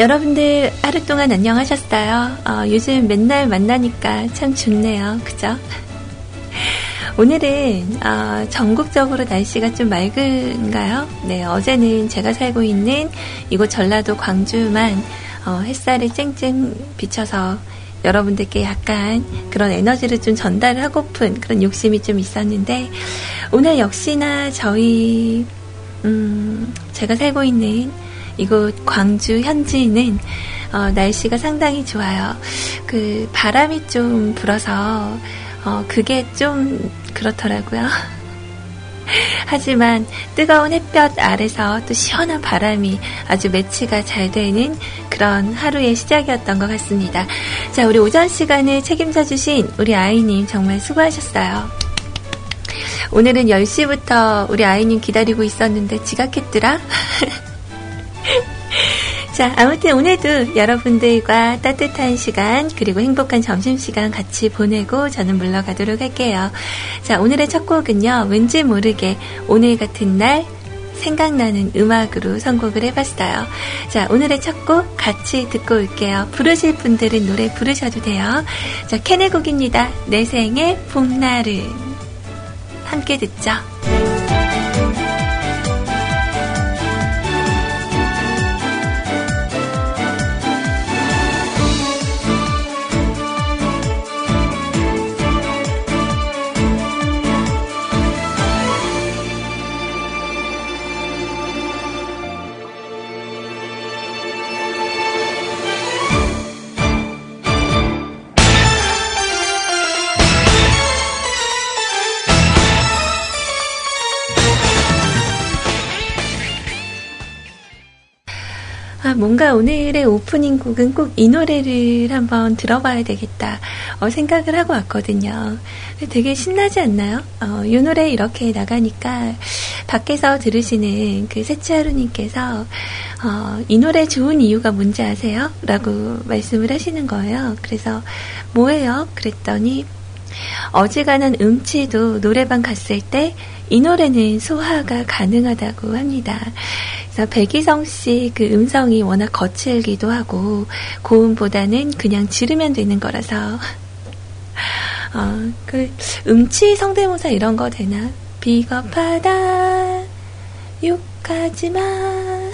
여러분들 하루 동안 안녕하셨어요? 어, 요즘 맨날 만나니까 참 좋네요. 그죠? 오늘은 어, 전국적으로 날씨가 좀 맑은가요? 네, 어제는 제가 살고 있는 이곳 전라도 광주만 어, 햇살이 쨍쨍 비쳐서 여러분들께 약간 그런 에너지를 좀 전달하고픈 그런 욕심이 좀 있었는데 오늘 역시나 저희 음, 제가 살고 있는 이곳 광주 현지는 어, 날씨가 상당히 좋아요. 그 바람이 좀 불어서 어, 그게 좀 그렇더라고요. 하지만 뜨거운 햇볕 아래서 또 시원한 바람이 아주 매치가 잘 되는 그런 하루의 시작이었던 것 같습니다. 자, 우리 오전 시간을 책임져 주신 우리 아이님 정말 수고하셨어요. 오늘은 10시부터 우리 아이님 기다리고 있었는데 지각했더라? 자, 아무튼 오늘도 여러분들과 따뜻한 시간, 그리고 행복한 점심시간 같이 보내고 저는 물러가도록 할게요. 자, 오늘의 첫 곡은요, 왠지 모르게 오늘 같은 날 생각나는 음악으로 선곡을 해봤어요. 자, 오늘의 첫 곡 같이 듣고 올게요. 부르실 분들은 노래 부르셔도 돼요. 자, 캔의 곡입니다. 내 생의 봄날은. 함께 듣죠. 아, 뭔가 오늘의 오프닝 곡은 꼭 이 노래를 한번 들어봐야 되겠다 어, 생각을 하고 왔거든요. 되게 신나지 않나요? 어, 이 노래 이렇게 나가니까 밖에서 들으시는 그 세치하루님께서 어, 이 노래 좋은 이유가 뭔지 아세요? 라고 말씀을 하시는 거예요. 그래서 뭐예요? 그랬더니 어지간한 음치도 노래방 갔을 때 이 노래는 소화가 가능하다고 합니다. 그래서 백이성 씨 그 음성이 워낙 거칠기도 하고 고음보다는 그냥 지르면 되는 거라서 어, 그 음치 성대모사 이런 거 되나? 비겁하다 욕하지 마.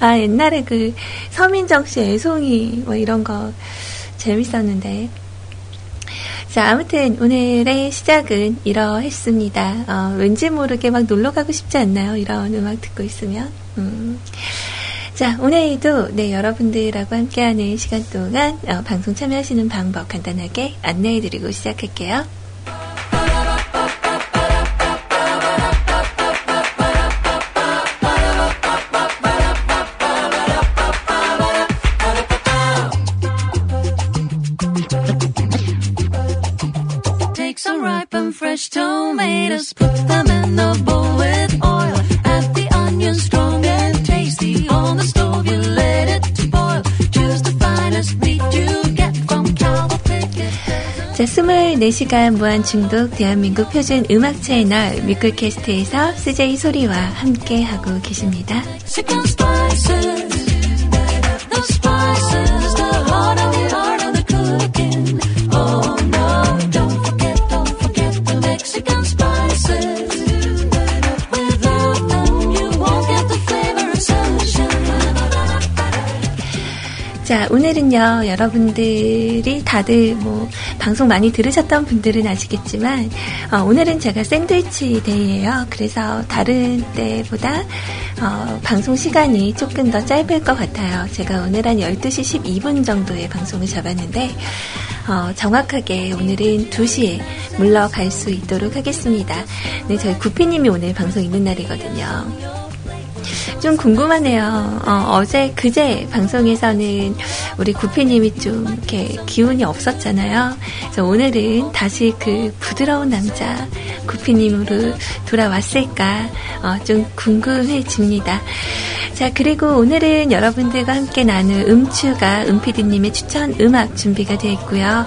아 옛날에 그 서민정 씨 애송이 뭐 이런 거 재밌었는데 자, 아무튼 오늘의 시작은 이러했습니다. 어, 왠지 모르게 막 놀러 가고 싶지 않나요? 이런 음악 듣고 있으면. 음. 자, 오늘도 네, 여러분들하고 함께하는 시간 동안 어, 방송 참여하시는 방법 간단하게 안내해드리고 시작할게요. 4시간 무한 중독 대한민국 표준 음악 채널 뮤클캐스트에서 CJ 소리와 함께 하고 계십니다. Oh. 자, 오늘은요, 여러분들이 다들 뭐, 방송 많이 들으셨던 분들은 아시겠지만, 어, 오늘은 제가 샌드위치 데이예요. 그래서 다른 때보다, 어, 방송 시간이 조금 더 짧을 것 같아요. 제가 오늘 한 12시 12분 정도의 방송을 잡았는데, 어, 정확하게 오늘은 2시에 물러갈 수 있도록 하겠습니다. 네, 저희 구피님이 오늘 방송 있는 날이거든요. 좀 궁금하네요. 어, 제 그제 방송에서는 우리 구피님이 좀 이렇게 기운이 없었잖아요. 그래서 오늘은 다시 그 부드러운 남자 구피님으로 돌아왔을까 어, 좀 궁금해집니다. 자, 그리고 오늘은 여러분들과 함께 나눌 음추가 음피디님의 추천 음악 준비가 되어 있고요.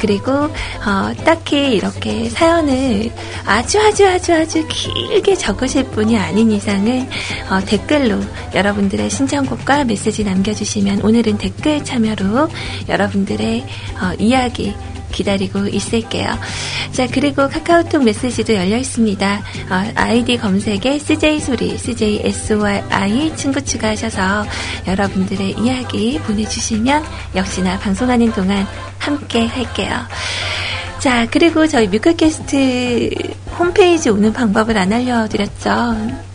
그리고 어, 딱히 이렇게 사연을 아주 아주 아주 아주 길게 적으실 분이 아닌 이상은 어, 댓글로 여러분들의 신청곡과 메시지 남겨주시면 오늘은 댓글 참여로 여러분들의 어, 이야기 기다리고 있을게요. 자, 그리고 카카오톡 메시지도 열려 있습니다. 어, 아이디 검색에 CJ소리, CJSORI 친구 추가하셔서 여러분들의 이야기 보내주시면 역시나 방송하는 동안 함께 할게요. 자, 그리고 저희 뮤클캐스트 홈페이지 오는 방법을 안 알려드렸죠.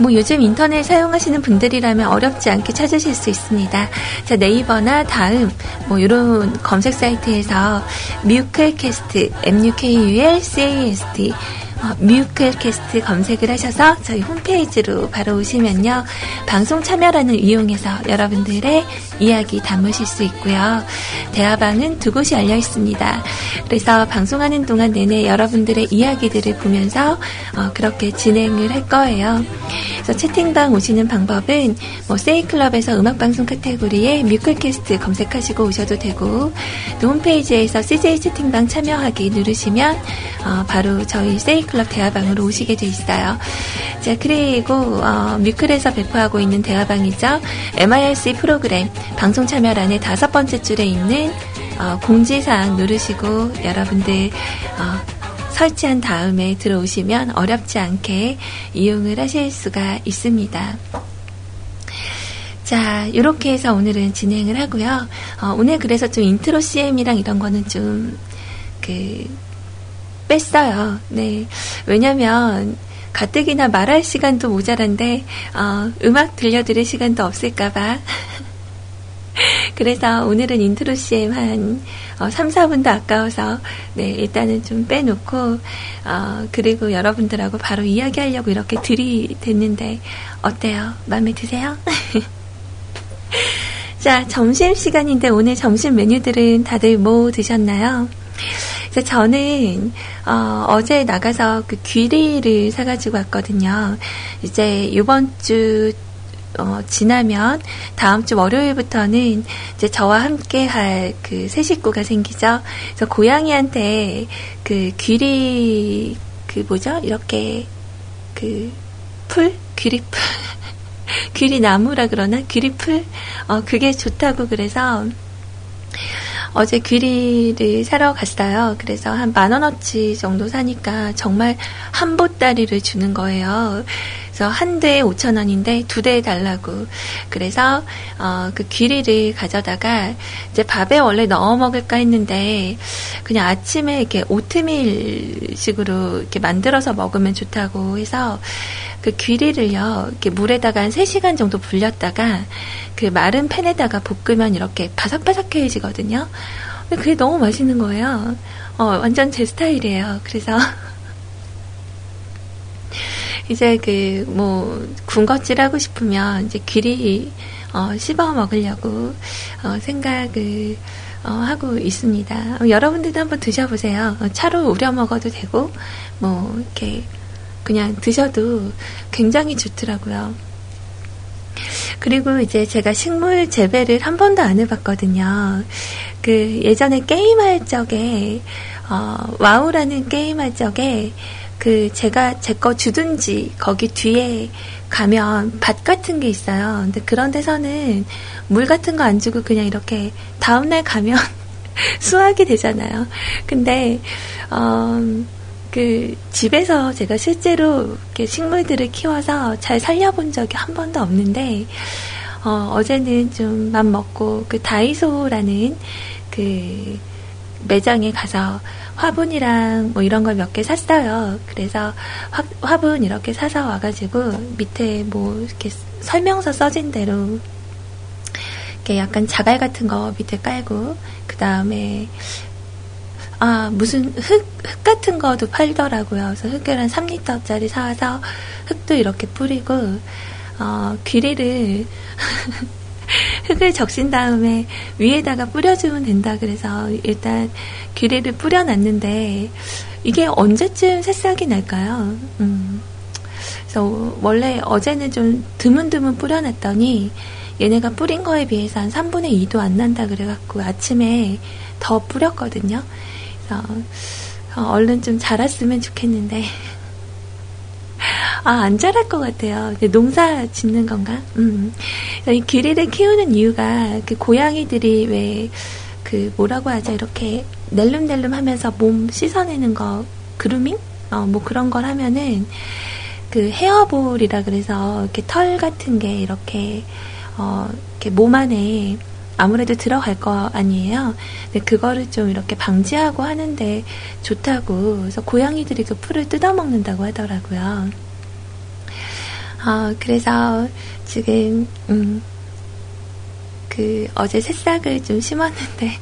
뭐 요즘 인터넷 사용하시는 분들이라면 어렵지 않게 찾으실 수 있습니다. 자, 네이버나 다음 뭐 이런 검색 사이트에서 뮤클캐스트, M-U-K-U-L-C-A-S-T 어, 뮤클캐스트 검색을 하셔서 저희 홈페이지로 바로 오시면요. 방송 참여란을 이용해서 여러분들의 이야기 담으실 수 있고요. 대화방은 두 곳이 열려 있습니다. 그래서 방송하는 동안 내내 여러분들의 이야기들을 보면서 어, 그렇게 진행을 할 거예요. 그래서 채팅방 오시는 방법은 뭐 세이클럽에서 음악방송 카테고리에 뮤클캐스트 검색하시고 오셔도 되고 또 홈페이지에서 CJ 채팅방 참여하기 누르시면 어, 바로 저희 세이클럽 대화방으로 오시게 돼 있어요. 자 그리고 어, 뮤클에서 배포하고 있는 대화방이죠. MIRC 프로그램 방송 참여란의 다섯 번째 줄에 있는 어, 공지사항 누르시고 여러분들 어, 설치한 다음에 들어오시면 어렵지 않게 이용을 하실 수가 있습니다. 자, 이렇게 해서 오늘은 진행을 하고요. 어, 오늘 그래서 좀 intro CM이랑 이런 거는 좀, 그, 뺐어요. 네. 왜냐면, 가뜩이나 말할 시간도 모자란데, 어, 음악 들려드릴 시간도 없을까봐. 그래서 오늘은 intro CM 한 어, 3, 4분도 아까워서 네, 일단은 좀 빼놓고 어, 그리고 여러분들하고 바로 이야기하려고 이렇게 들이댔는데 어때요? 마음에 드세요? 자, 점심 시간인데 오늘 점심 메뉴들은 다들 뭐 드셨나요? 그래서 저는 어, 제 나가서 그 귀리를 사가지고 왔거든요. 이제 이번 주 어, 지나면 다음 주 월요일부터는 이제 저와 함께 할 그 새 식구가 생기죠. 그래서 고양이한테 그 귀리 그 뭐죠? 이렇게 그 풀? 귀리풀? 귀리나무라 그러나? 귀리풀? 어, 그게 좋다고 그래서 어제 귀리를 사러 갔어요. 그래서 한 만 원어치 정도 사니까 정말 한 보따리를 주는 거예요. 그래서 한 대에 5천 원인데 두 대 달라고. 그래서 어, 그 귀리를 가져다가 이제 밥에 원래 넣어 먹을까 했는데 그냥 아침에 이렇게 오트밀식으로 이렇게 만들어서 먹으면 좋다고 해서 그 귀리를요 이렇게 물에다가 한 3시간 정도 불렸다가 그 마른 팬에다가 볶으면 이렇게 바삭바삭해지거든요. 근데 그게 너무 맛있는 거예요. 어, 완전 제 스타일이에요. 그래서 이제 그 뭐 군것질 하고 싶으면 이제 귀리 어, 씹어 먹으려고 어, 생각을 어, 하고 있습니다. 어, 여러분들도 한번 드셔보세요. 어, 차로 우려 먹어도 되고 뭐 이렇게 그냥 드셔도 굉장히 좋더라고요. 그리고 이제 제가 식물 재배를 한 번도 안 해봤거든요. 그 예전에 게임할 적에 어, 와우라는 게임할 적에 그 제가 제 거 주든지 거기 뒤에 가면 밭 같은 게 있어요. 근데 그런 데서는 물 같은 거 안 주고 그냥 이렇게 다음날 가면 수확이 되잖아요. 근데 어, 그 집에서 제가 실제로 이렇게 식물들을 키워서 잘 살려본 적이 한 번도 없는데 어, 어제는 좀 맘 먹고 그 다이소라는 그 매장에 가서 화분이랑 뭐 이런 걸 몇 개 샀어요. 그래서 화, 화분 이렇게 사서 와가지고 밑에 뭐 이렇게 설명서 써진 대로 이렇게 약간 자갈 같은 거 밑에 깔고 그 다음에 아 무슨 흙, 흙 같은 거도 팔더라고요. 그래서 흙을 한 3리터짜리 사와서 흙도 이렇게 뿌리고 어, 귀리를 흙을 적신 다음에 위에다가 뿌려주면 된다 그래서 일단 귀리를 뿌려놨는데 이게 언제쯤 새싹이 날까요? 음. 그래서 원래 어제는 좀 드문드문 뿌려놨더니 얘네가 뿌린 거에 비해서 한 3분의 2도 안 난다 그래갖고 아침에 더 뿌렸거든요. 그래서 어, 얼른 좀 자랐으면 좋겠는데 아, 안 자랄 것 같아요. 농사 짓는 건가? 음. 이 귀리를 키우는 이유가 그 고양이들이 왜 그 뭐라고 하죠? 이렇게 낼름낼름 하면서 몸 씻어내는 거, 그루밍? 어, 뭐 그런 걸 하면은 그 헤어볼이라 그래서 이렇게 털 같은 게 이렇게 어, 이렇게 몸 안에 아무래도 들어갈 거 아니에요. 근데 그거를 좀 이렇게 방지하고 하는데 좋다고. 그래서 고양이들이 그 풀을 뜯어먹는다고 하더라고요. 어, 그래서 지금, 음, 그, 어제 새싹을 좀 심었는데,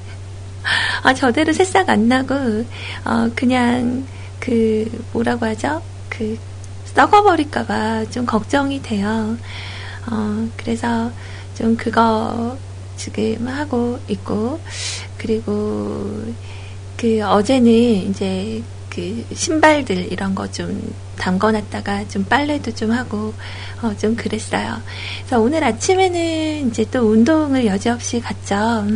아, 저대로 새싹 안 나고, 어, 그냥, 그, 뭐라고 하죠? 그, 썩어버릴까봐 좀 걱정이 돼요. 어, 그래서 좀 그거 지금 하고 있고, 그리고 그 어제는 이제 그 신발들 이런 거 좀 담궈놨다가 좀 빨래도 좀 하고 어, 좀 그랬어요. 그래서 오늘 아침에는 이제 또 운동을 여지없이 갔죠.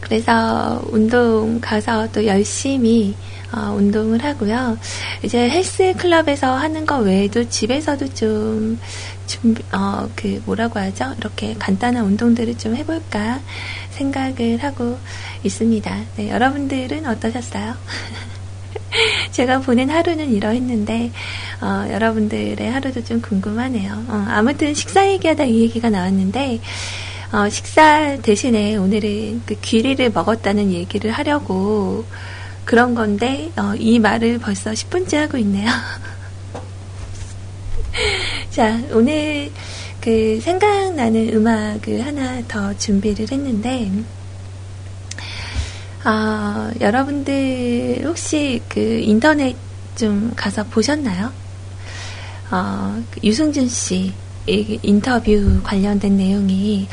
그래서 운동 가서 또 열심히 어, 운동을 하고요. 이제 헬스 클럽에서 하는 거 외에도 집에서도 좀 준비, 어, 그 뭐라고 하죠? 이렇게 간단한 운동들을 좀 해볼까 생각을 하고 있습니다. 네, 여러분들은 어떠셨어요? 제가 보낸 하루는 이러했는데 어, 여러분들의 하루도 좀 궁금하네요. 어, 아무튼 식사 얘기하다 이 얘기가 나왔는데 어, 식사 대신에 오늘은 그 귀리를 먹었다는 얘기를 하려고 그런 건데 어, 이 말을 벌써 10분째 하고 있네요. 자 오늘 그 생각나는 음악을 하나 더 준비를 했는데 아, 여러분들 혹시 그 인터넷 좀 가서 보셨나요? 어, 그 유승준 씨이 인터뷰 관련된 내용이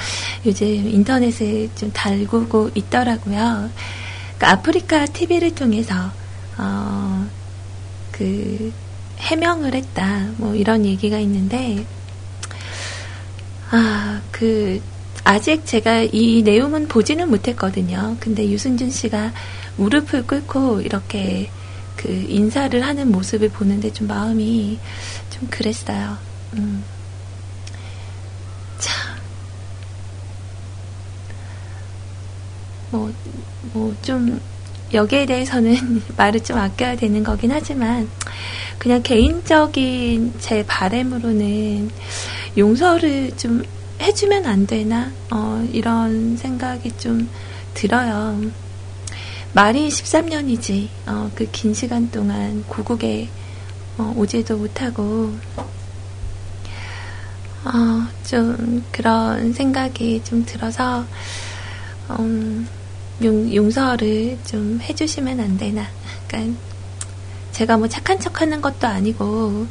요즘 인터넷에 좀 달구고 있더라고요. 그 아프리카 TV를 통해서 어, 그 해명을 했다 뭐 이런 얘기가 있는데 아 그 아직 제가 이 내용은 보지는 못했거든요. 근데 유승준 씨가 무릎을 꿇고 이렇게 그 인사를 하는 모습을 보는데 좀 마음이 좀 그랬어요. 음. 뭐, 뭐, 좀, 여기에 대해서는 말을 좀 아껴야 되는 거긴 하지만, 그냥 개인적인 제 바램으로는 용서를 좀 해주면 안 되나? 어, 이런 생각이 좀 들어요. 말이 13년이지, 어, 그 긴 시간 동안 고국에 어, 오지도 못하고, 어, 좀 그런 생각이 좀 들어서, 음, 용, 용서를 좀 해주시면 안 되나. 그러니까 제가 뭐 착한 척 하는 것도 아니고,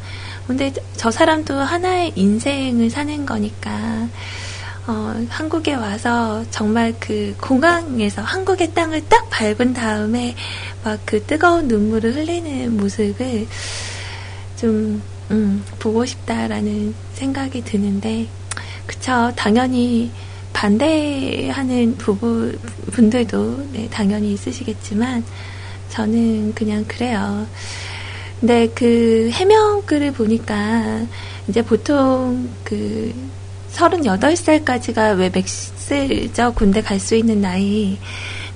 근데 저 사람도 하나의 인생을 사는 거니까, 어, 한국에 와서 정말 그 공항에서 한국의 땅을 딱 밟은 다음에 막 그 뜨거운 눈물을 흘리는 모습을 좀, 음, 보고 싶다라는 생각이 드는데, 그쵸. 당연히 반대하는 부부 분들도 네, 당연히 있으시겠지만 저는 그냥 그래요. 근데 그 해명글을 보니까 이제 보통 그 38살까지가 왜 맥스죠 군대 갈 수 있는 나이.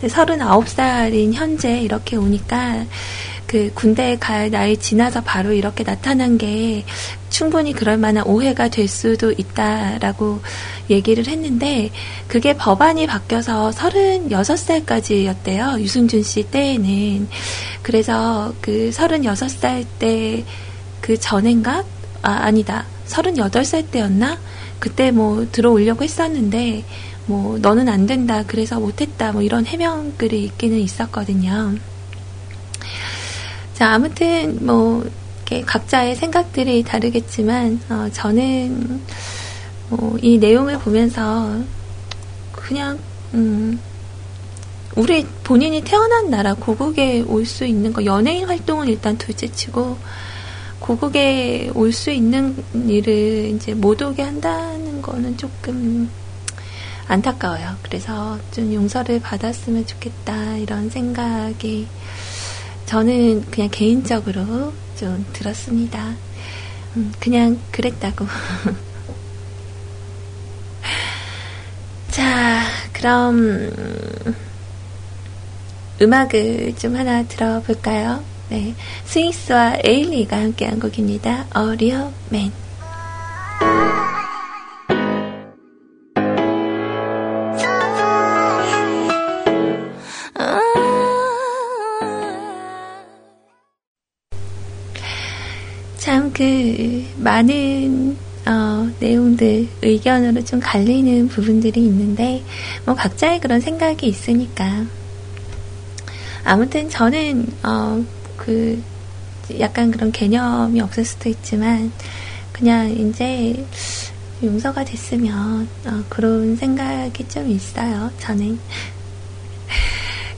근데 39살인 현재 이렇게 오니까 그 군대에 갈 나이 지나서 바로 이렇게 나타난 게 충분히 그럴 만한 오해가 될 수도 있다라고 얘기를 했는데 그게 법안이 바뀌어서 36살까지였대요. 유승준 씨 때에는. 그래서 그 36살 때 그 전엔가? 아, 아니다. 38살 때였나? 그때 뭐 들어오려고 했었는데 뭐 너는 안 된다. 그래서 못 했다. 뭐 이런 해명글이 있기는 있었거든요. 자, 아무튼 뭐 이렇게 각자의 생각들이 다르겠지만 어, 저는 뭐, 이 내용을 보면서 그냥 음, 우리 본인이 태어난 나라 고국에 올 수 있는 거 연예인 활동은 일단 둘째치고 고국에 올 수 있는 일을 이제 못 오게 한다는 거는 조금 안타까워요. 그래서 좀 용서를 받았으면 좋겠다 이런 생각이 저는 그냥 개인적으로 좀 들었습니다. 음, 그냥 그랬다고. 자, 그럼 음악을 좀 하나 들어볼까요? 네, 스위스와 에일리가 함께한 곡입니다. 어리어 맨. 많은 어, 내용들 의견으로 좀 갈리는 부분들이 있는데 뭐 각자의 그런 생각이 있으니까 아무튼 저는 어, 그 약간 그런 개념이 없을 수도 있지만 그냥 이제 용서가 됐으면 어, 그런 생각이 좀 있어요. 저는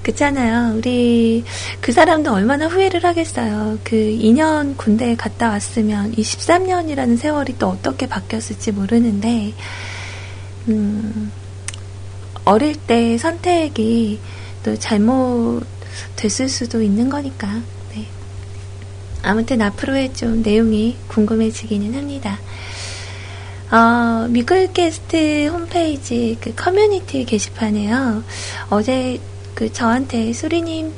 그렇잖아요. 우리 그 사람도 얼마나 후회를 하겠어요. 그 2년 군대에 갔다 왔으면 이 13년이라는 세월이 또 어떻게 바뀌었을지 모르는데 음, 어릴 때 선택이 또 잘못 됐을 수도 있는 거니까. 네. 아무튼 앞으로의 좀 내용이 궁금해지기는 합니다. 어, 미글캐스트 홈페이지 그 커뮤니티 게시판에요. 어제 그 저한테 수리님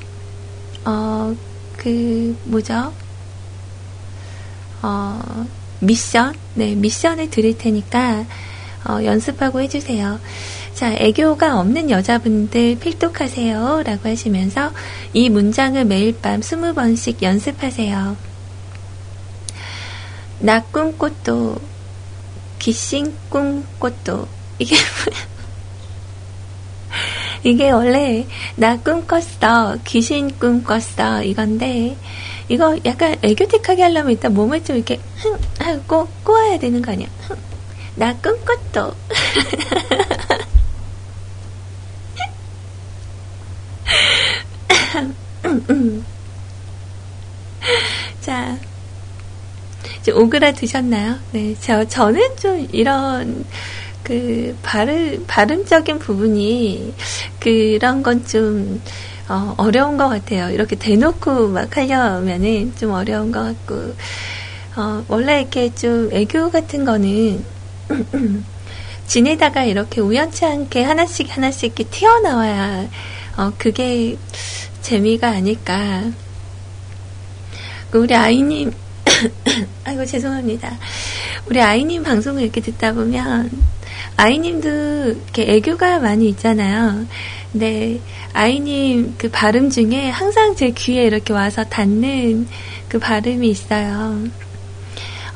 어 그 뭐죠? 어 미션 네 미션을 드릴 테니까 어, 연습하고 해주세요. 자, 애교가 없는 여자분들 필독하세요. 라고 하시면서 이 문장을 매일 밤 20번씩 연습하세요. 나 꿈꽃도, 귀신 꿈꽃도. 이게 뭐야? 이게 원래 나 꿈꿨어, 귀신 꿈꿨어 이건데 이거 약간 애교틱하게 하려면 일단 몸을 좀 이렇게 흥 하고 꼬아야 되는 거 아니야? 흥. 나 꿈꿨어. 자, 좀 오그라드셨나요? 네, 저 저는 좀 이런 그 발음 발음적인 부분이 그런 건좀 어, 어려운 것 같아요. 이렇게 대놓고 막 하려면은 좀 어려운 것 같고 어, 원래 이렇게 좀 애교 같은 거는 지내다가 이렇게 우연치 않게 하나씩 하나씩 이렇게 튀어나와야 어, 그게 재미가 아닐까. 우리 아이님 아이고 죄송합니다. 우리 아이님 방송을 이렇게 듣다 보면 아이님도 이렇게 애교가 많이 있잖아요. 근데 아이님 그 발음 중에 항상 제 귀에 이렇게 와서 닿는 그 발음이 있어요.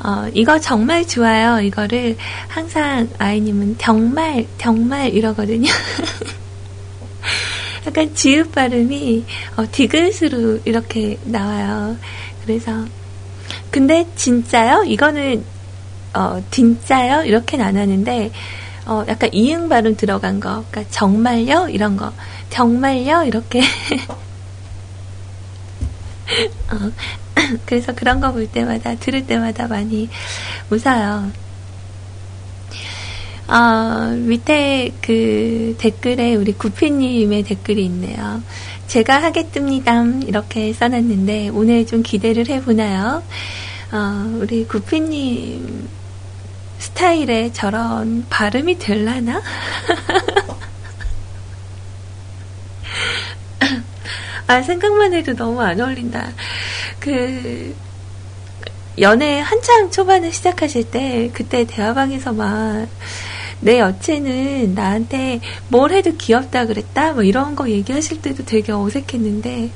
어, 이거 정말 좋아요. 이거를 항상 아이님은 정말, 정말 이러거든요. 약간 지읒 발음이 어, 디귿으로 이렇게 나와요. 그래서 근데 진짜요? 이거는 어, 진짜요? 이렇게는 안 하는데 어, 약간 이응 발음 들어간 거, 그러니까 정말요? 이런 거, 정말요? 이렇게. 어, 그래서 그런 거 볼 때마다, 들을 때마다 많이 웃어요. 어, 밑에 그 댓글에 우리 구피님의 댓글이 있네요. 제가 하겠습니다. 이렇게 써놨는데, 오늘 좀 기대를 해보나요? 어, 우리 구피님 스타일에 저런 발음이 될라나? 아, 생각만 해도 너무 안 어울린다. 그, 연애 한창 초반에 시작하실 때, 그때 대화방에서 막, 내 여친은 나한테 뭘 해도 귀엽다 그랬다? 뭐 이런 거 얘기하실 때도 되게 어색했는데,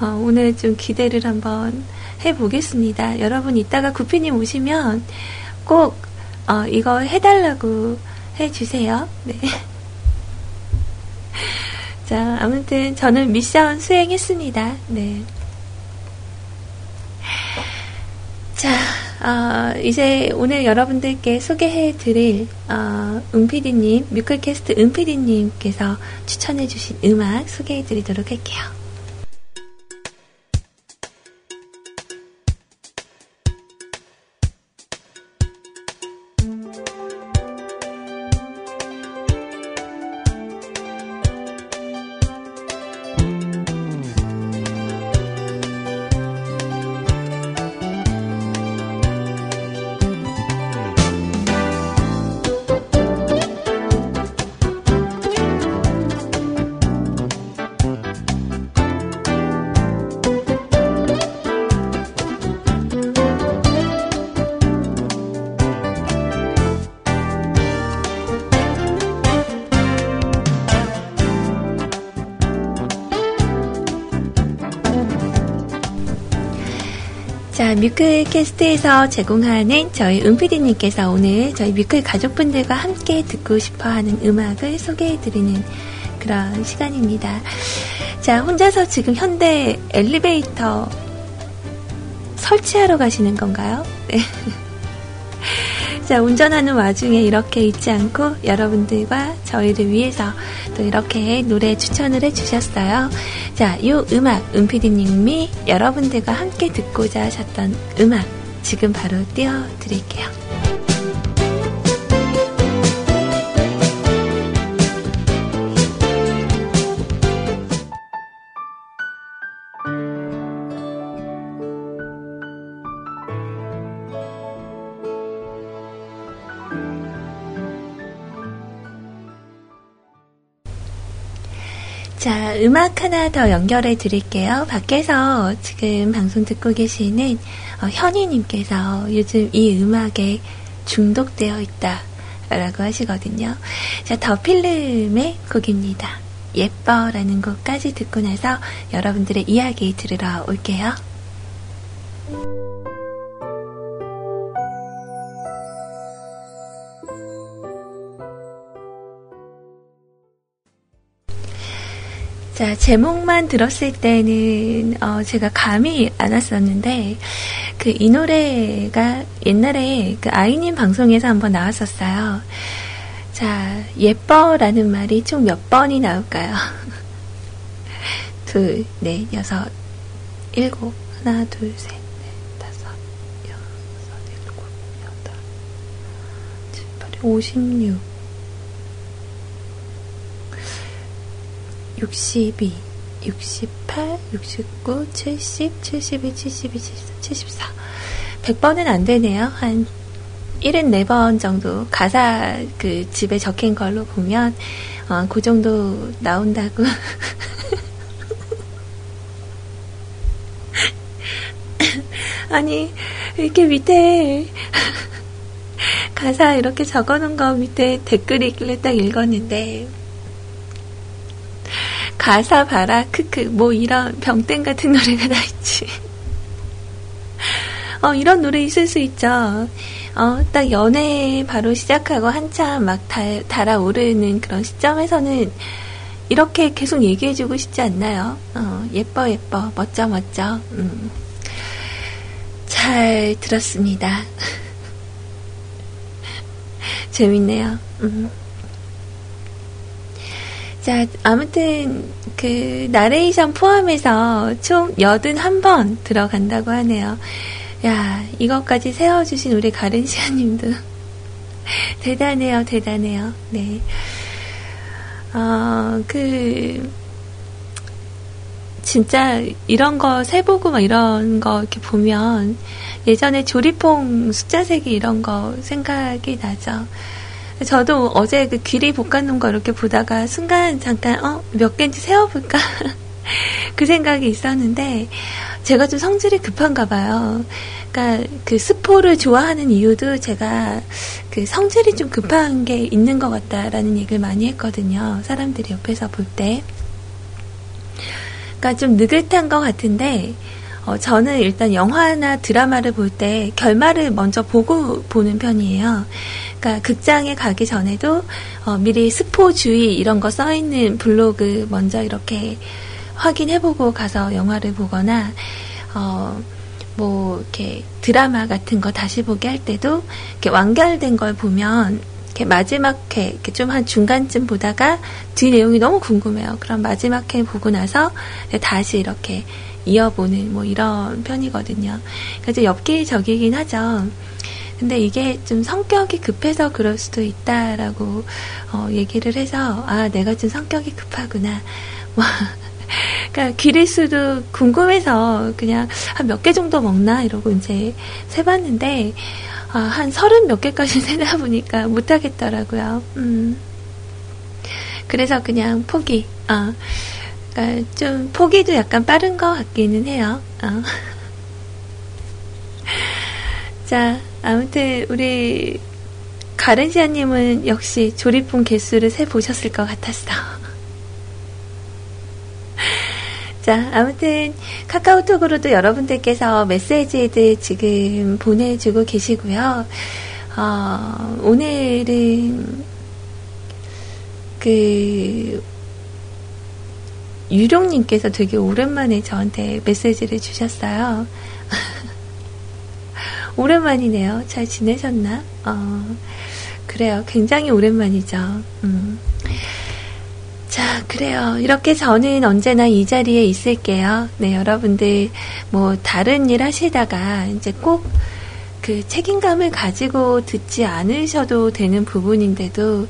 어, 오늘 좀 기대를 한번 해보겠습니다. 여러분, 이따가 구피님 오시면 꼭, 어, 이거 해달라고 해주세요. 네. 자, 아무튼 저는 미션 수행했습니다. 네. 자, 어, 이제 오늘 여러분들께 소개해 드릴, 어, 은피디님, 뮤클캐스트 은피디님께서 추천해 주신 음악 소개해 드리도록 할게요. 뮤클 캐스트에서 제공하는 저희 은피디님께서 오늘 저희 뮤클 가족분들과 함께 듣고 싶어 하는 음악을 소개해드리는 그런 시간입니다. 자, 혼자서 지금 현대 엘리베이터 설치하러 가시는 건가요? 네. 자, 운전하는 와중에 이렇게 잊지 않고 여러분들과 저희를 위해서 또 이렇게 노래 추천을 해주셨어요. 자, 이 음악, 은피디님이 여러분들과 함께 듣고자 하셨던 음악, 지금 바로 띄워드릴게요. 자, 음악 하나 더 연결해 드릴게요. 밖에서 지금 방송 듣고 계시는 어, 현희님께서 요즘 이 음악에 중독되어 있다. 라고 하시거든요. 자, 더 필름의 곡입니다. 예뻐라는 곡까지 듣고 나서 여러분들의 이야기 들으러 올게요. 자, 제목만 들었을 때는, 어, 제가 감이 안 왔었는데, 그, 이 노래가 옛날에 그 아이님 방송에서 한번 나왔었어요. 자, 예뻐라는 말이 총 몇 번이 나올까요? 둘, 넷, 여섯, 일곱, 하나, 둘, 셋, 넷, 다섯. 62, 68, 69, 70, 72, 72, 74, 74. 100번은 안 되네요. 한 74번 정도 가사 그 집에 적힌 걸로 보면 어, 그 정도 나온다고. 아니 이렇게 밑에 가사 이렇게 적어 놓은 거 밑에 댓글이 있길래 딱 읽었는데 가사 봐라 크크 뭐 이런 병땡 같은 노래가 다 있지. 어 이런 노래 있을 수 있죠. 어딱 연애 바로 시작하고 한참 막 달, 달아오르는 그런 시점에서는 이렇게 계속 얘기해주고 싶지 않나요? 어 예뻐 예뻐 멋져 멋져. 음. 잘 들었습니다. 재밌네요. 음. 자, 아무튼, 그, 나레이션 포함해서 총 81번 들어간다고 하네요. 야, 이것까지 세워주신 우리 가른 시아님도 대단해요, 대단해요. 네. 어, 그, 진짜 이런 거 세보고 막 이런 거 이렇게 보면 예전에 조리퐁 숫자 세기 이런 거 생각이 나죠. 저도 어제 그 귀리 볶아놓은 거 이렇게 보다가 순간 잠깐 어 몇 개인지 세어볼까 그 생각이 있었는데 제가 좀 성질이 급한가 봐요. 그러니까 그 스포를 좋아하는 이유도 제가 그 성질이 좀 급한 게 있는 것 같다라는 얘기를 많이 했거든요. 사람들이 옆에서 볼 때. 그러니까 좀 느긋한 것 같은데 어, 저는 일단 영화나 드라마를 볼 때 결말을 먼저 보고 보는 편이에요. 그러니까 극장에 가기 전에도 어, 미리 스포 주의 이런 거 써 있는 블로그 먼저 이렇게 확인해보고 가서 영화를 보거나 어, 뭐 이렇게 드라마 같은 거 다시 보기 할 때도 이렇게 완결된 걸 보면 이렇게 마지막 회, 이렇게 좀 한 중간쯤 보다가 뒤 내용이 너무 궁금해요. 그럼 마지막 회 보고 나서 다시 이렇게 이어보는 뭐 이런 편이거든요. 그래서 엽기적이긴 하죠. 근데 이게 좀 성격이 급해서 그럴 수도 있다라고 어, 얘기를 해서 아 내가 좀 성격이 급하구나. 뭐 그러니까 기리수도 궁금해서 그냥 한 몇 개 정도 먹나 이러고 이제 세봤는데 아, 한 서른 몇 개까지 세다 보니까 못하겠더라고요. 음. 그래서 그냥 포기. 아, 그러니까 좀 포기도 약간 빠른 것 같기는 해요. 어. 자, 아무튼 우리 가른시아님은 역시 조립본 개수를 세 보셨을 것 같았어. 자, 아무튼 카카오톡으로도 여러분들께서 메시지들 지금 보내주고 계시고요. 어, 오늘은 그 유룡님께서 되게 오랜만에 저한테 메시지를 주셨어요. 오랜만이네요. 잘 지내셨나? 어, 그래요. 굉장히 오랜만이죠. 음. 자, 그래요. 이렇게 저는 언제나 이 자리에 있을게요. 네, 여러분들, 뭐, 다른 일 하시다가, 이제 꼭, 그 책임감을 가지고 듣지 않으셔도 되는 부분인데도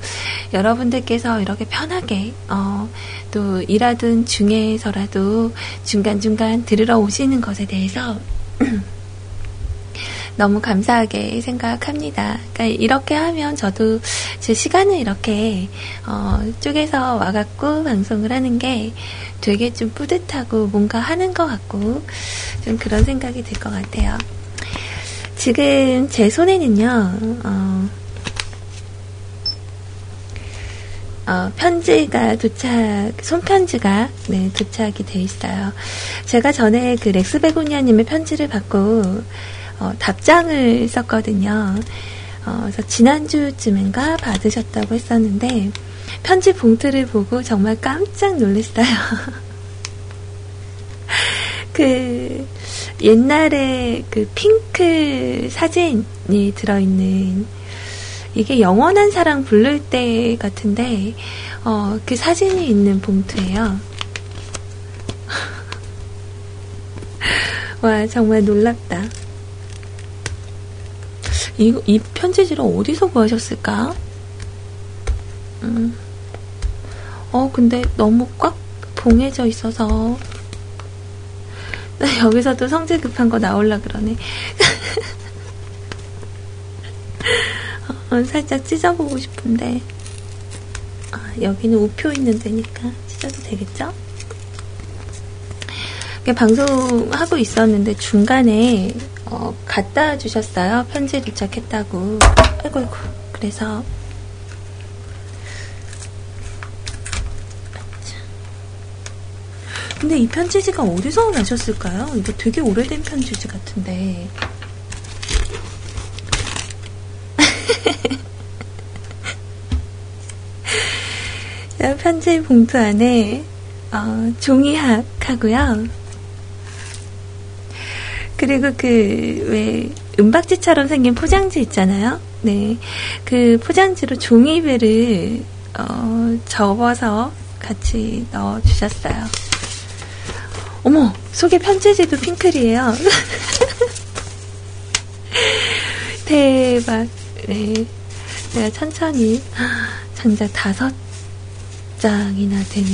여러분들께서 이렇게 편하게 어, 또 일하던 중에서라도 중간중간 들으러 오시는 것에 대해서 너무 감사하게 생각합니다. 그러니까 이렇게 하면 저도 제 시간을 이렇게 어, 쪼개서 와갖고 방송을 하는 게 되게 좀 뿌듯하고 뭔가 하는 것 같고 좀 그런 생각이 들 것 같아요. 지금 제 손에는요, 어, 어, 편지가 도착, 손편지가, 네, 도착이 돼 있어요. 제가 전에 그 렉스 베고니아님의 편지를 받고, 어, 답장을 썼거든요. 어, 그래서 지난주쯤인가 받으셨다고 했었는데, 편지 봉투를 보고 정말 깜짝 놀랐어요. 그, 옛날에 그 핑크 사진이 들어있는 이게 영원한 사랑 부를 때 같은데 어, 그 사진이 있는 봉투예요. 와 정말 놀랍다. 이, 이 편지지를 어디서 구하셨을까? 음. 어 근데 너무 꽉 봉해져 있어서 나 여기서도 성질 급한 거 나올라 그러네. 어, 살짝 찢어보고 싶은데. 아, 여기는 우표 있는 데니까 찢어도 되겠죠? 방송하고 있었는데 중간에 어, 갖다 주셨어요. 편지 도착했다고. 아이고, 아이고. 그래서 근데 이 편지지가 어디서 나셨을까요? 이거 되게 오래된 편지지 같은데. 편지 봉투 안에 어, 종이학 하고요. 그리고 그 왜 은박지처럼 생긴 포장지 있잖아요. 네, 그 포장지로 종이배를 어, 접어서 같이 넣어 주셨어요. 어머, 속에 편지지도 핑클이에요. 대박. 네. 제가 천천히 장작 다섯 장이나 되는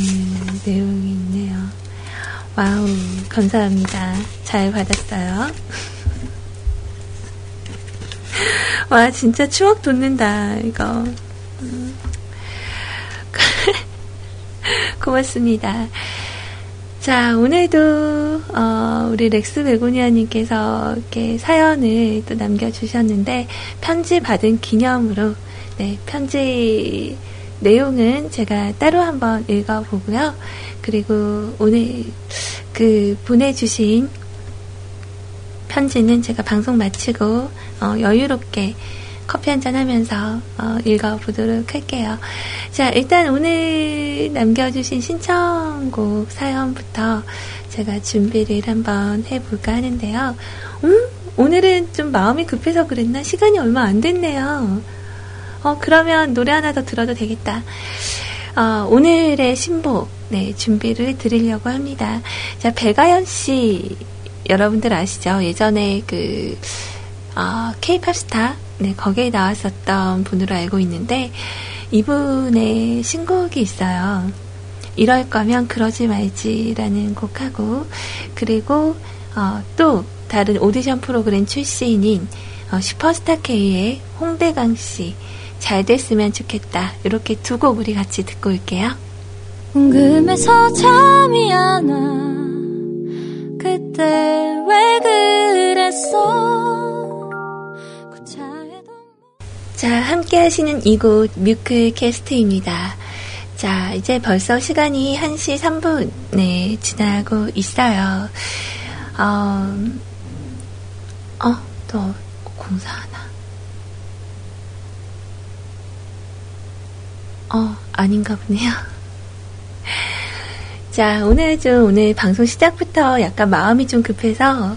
내용이 있네요. 와우, 감사합니다. 잘 받았어요. 와, 진짜 추억 돋는다, 이거. 음. 고맙습니다. 자, 오늘도, 어, 우리 렉스 베고니아님께서 이렇게 사연을 또 남겨주셨는데, 편지 받은 기념으로, 네, 편지 내용은 제가 따로 한번 읽어보고요. 그리고 오늘 그 보내주신 편지는 제가 방송 마치고, 어, 여유롭게 커피 한잔 하면서 어, 읽어보도록 할게요. 자, 일단 오늘 남겨주신 신청곡 사연부터 제가 준비를 한번 해볼까 하는데요. 음? 오늘은 좀 마음이 급해서 그랬나? 시간이 얼마 안 됐네요. 어, 그러면 노래 하나 더 들어도 되겠다. 어, 오늘의 신곡, 네, 준비를 드리려고 합니다. 자, 배가연 씨, 여러분들 아시죠? 예전에 그, 어, 케이팝 스타, 네, 거기에 나왔었던 분으로 알고 있는데, 이분의 신곡이 있어요. 이럴 거면 그러지 말지라는 곡하고, 그리고, 어, 또, 다른 오디션 프로그램 출신인, 어, 슈퍼스타 K의 홍대강 씨, 잘 됐으면 좋겠다. 이렇게 두 곡 우리 같이 듣고 올게요. 궁금해서 잠이 안 와. 그때 왜 그랬어? 자, 함께 하시는 이곳 뮤클 캐스트입니다. 자, 이제 벌써 시간이 1시 3분, 네, 지나고 있어요. 어, 어, 또, 공사하나. 어, 아닌가 보네요. 자, 오늘 좀, 오늘 방송 시작부터 약간 마음이 좀 급해서,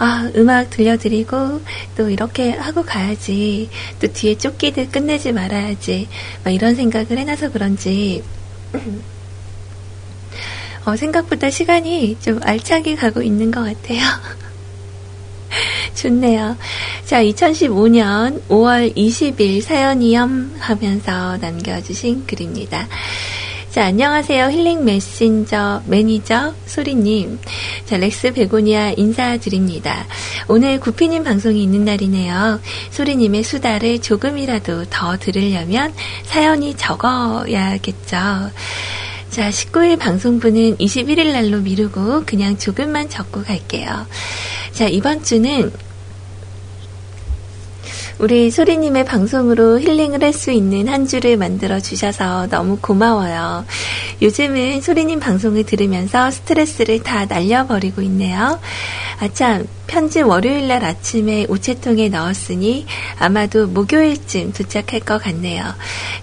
아, 음악 들려드리고, 또 이렇게 하고 가야지. 또 뒤에 쫓기듯 끝내지 말아야지. 막 이런 생각을 해놔서 그런지, 어, 생각보다 시간이 좀 알차게 가고 있는 것 같아요. 좋네요. 자, 2015년 5월 20일 사연이염 하면서 남겨주신 글입니다. 자, 안녕하세요. 힐링 메신저 매니저 소리님. 자, 렉스 베고니아 인사드립니다. 오늘 구피님 방송이 있는 날이네요. 소리님의 수다를 조금이라도 더 들으려면 사연이 적어야겠죠. 자, 19일 방송분은 21일 날로 미루고 그냥 조금만 적고 갈게요. 자, 이번 주는 우리 소리님의 방송으로 힐링을 할 수 있는 한 주를 만들어 주셔서 너무 고마워요. 요즘은 소리님 방송을 들으면서 스트레스를 다 날려버리고 있네요. 아참, 편지 월요일 날 아침에 우체통에 넣었으니 아마도 목요일쯤 도착할 것 같네요.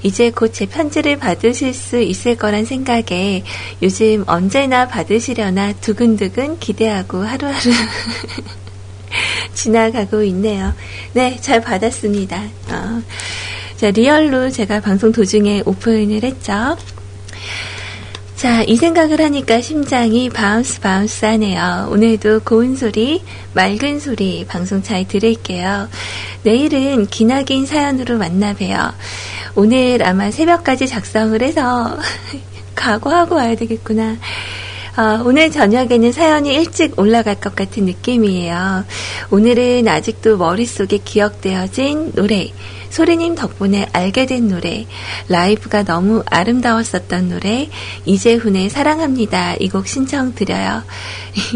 이제 곧 제 편지를 받으실 수 있을 거란 생각에 요즘 언제나 받으시려나 두근두근 기대하고 하루하루 지나가고 있네요. 네, 잘 받았습니다. 어, 자, real로 제가 방송 도중에 오픈을 했죠. 자, 이 생각을 하니까 심장이 bounce bounce 하네요. 오늘도 고운 소리, 맑은 소리 방송 잘 들을게요. 내일은 기나긴 사연으로 만나봬요. 오늘 아마 새벽까지 작성을 해서 각오하고 와야 되겠구나. 어, 오늘 저녁에는 사연이 일찍 올라갈 것 같은 느낌이에요. 오늘은 아직도 머릿속에 기억되어진 노래, 소리님 덕분에 알게 된 노래, 라이브가 너무 아름다웠었던 노래, 이재훈의 사랑합니다. 이 곡 신청드려요.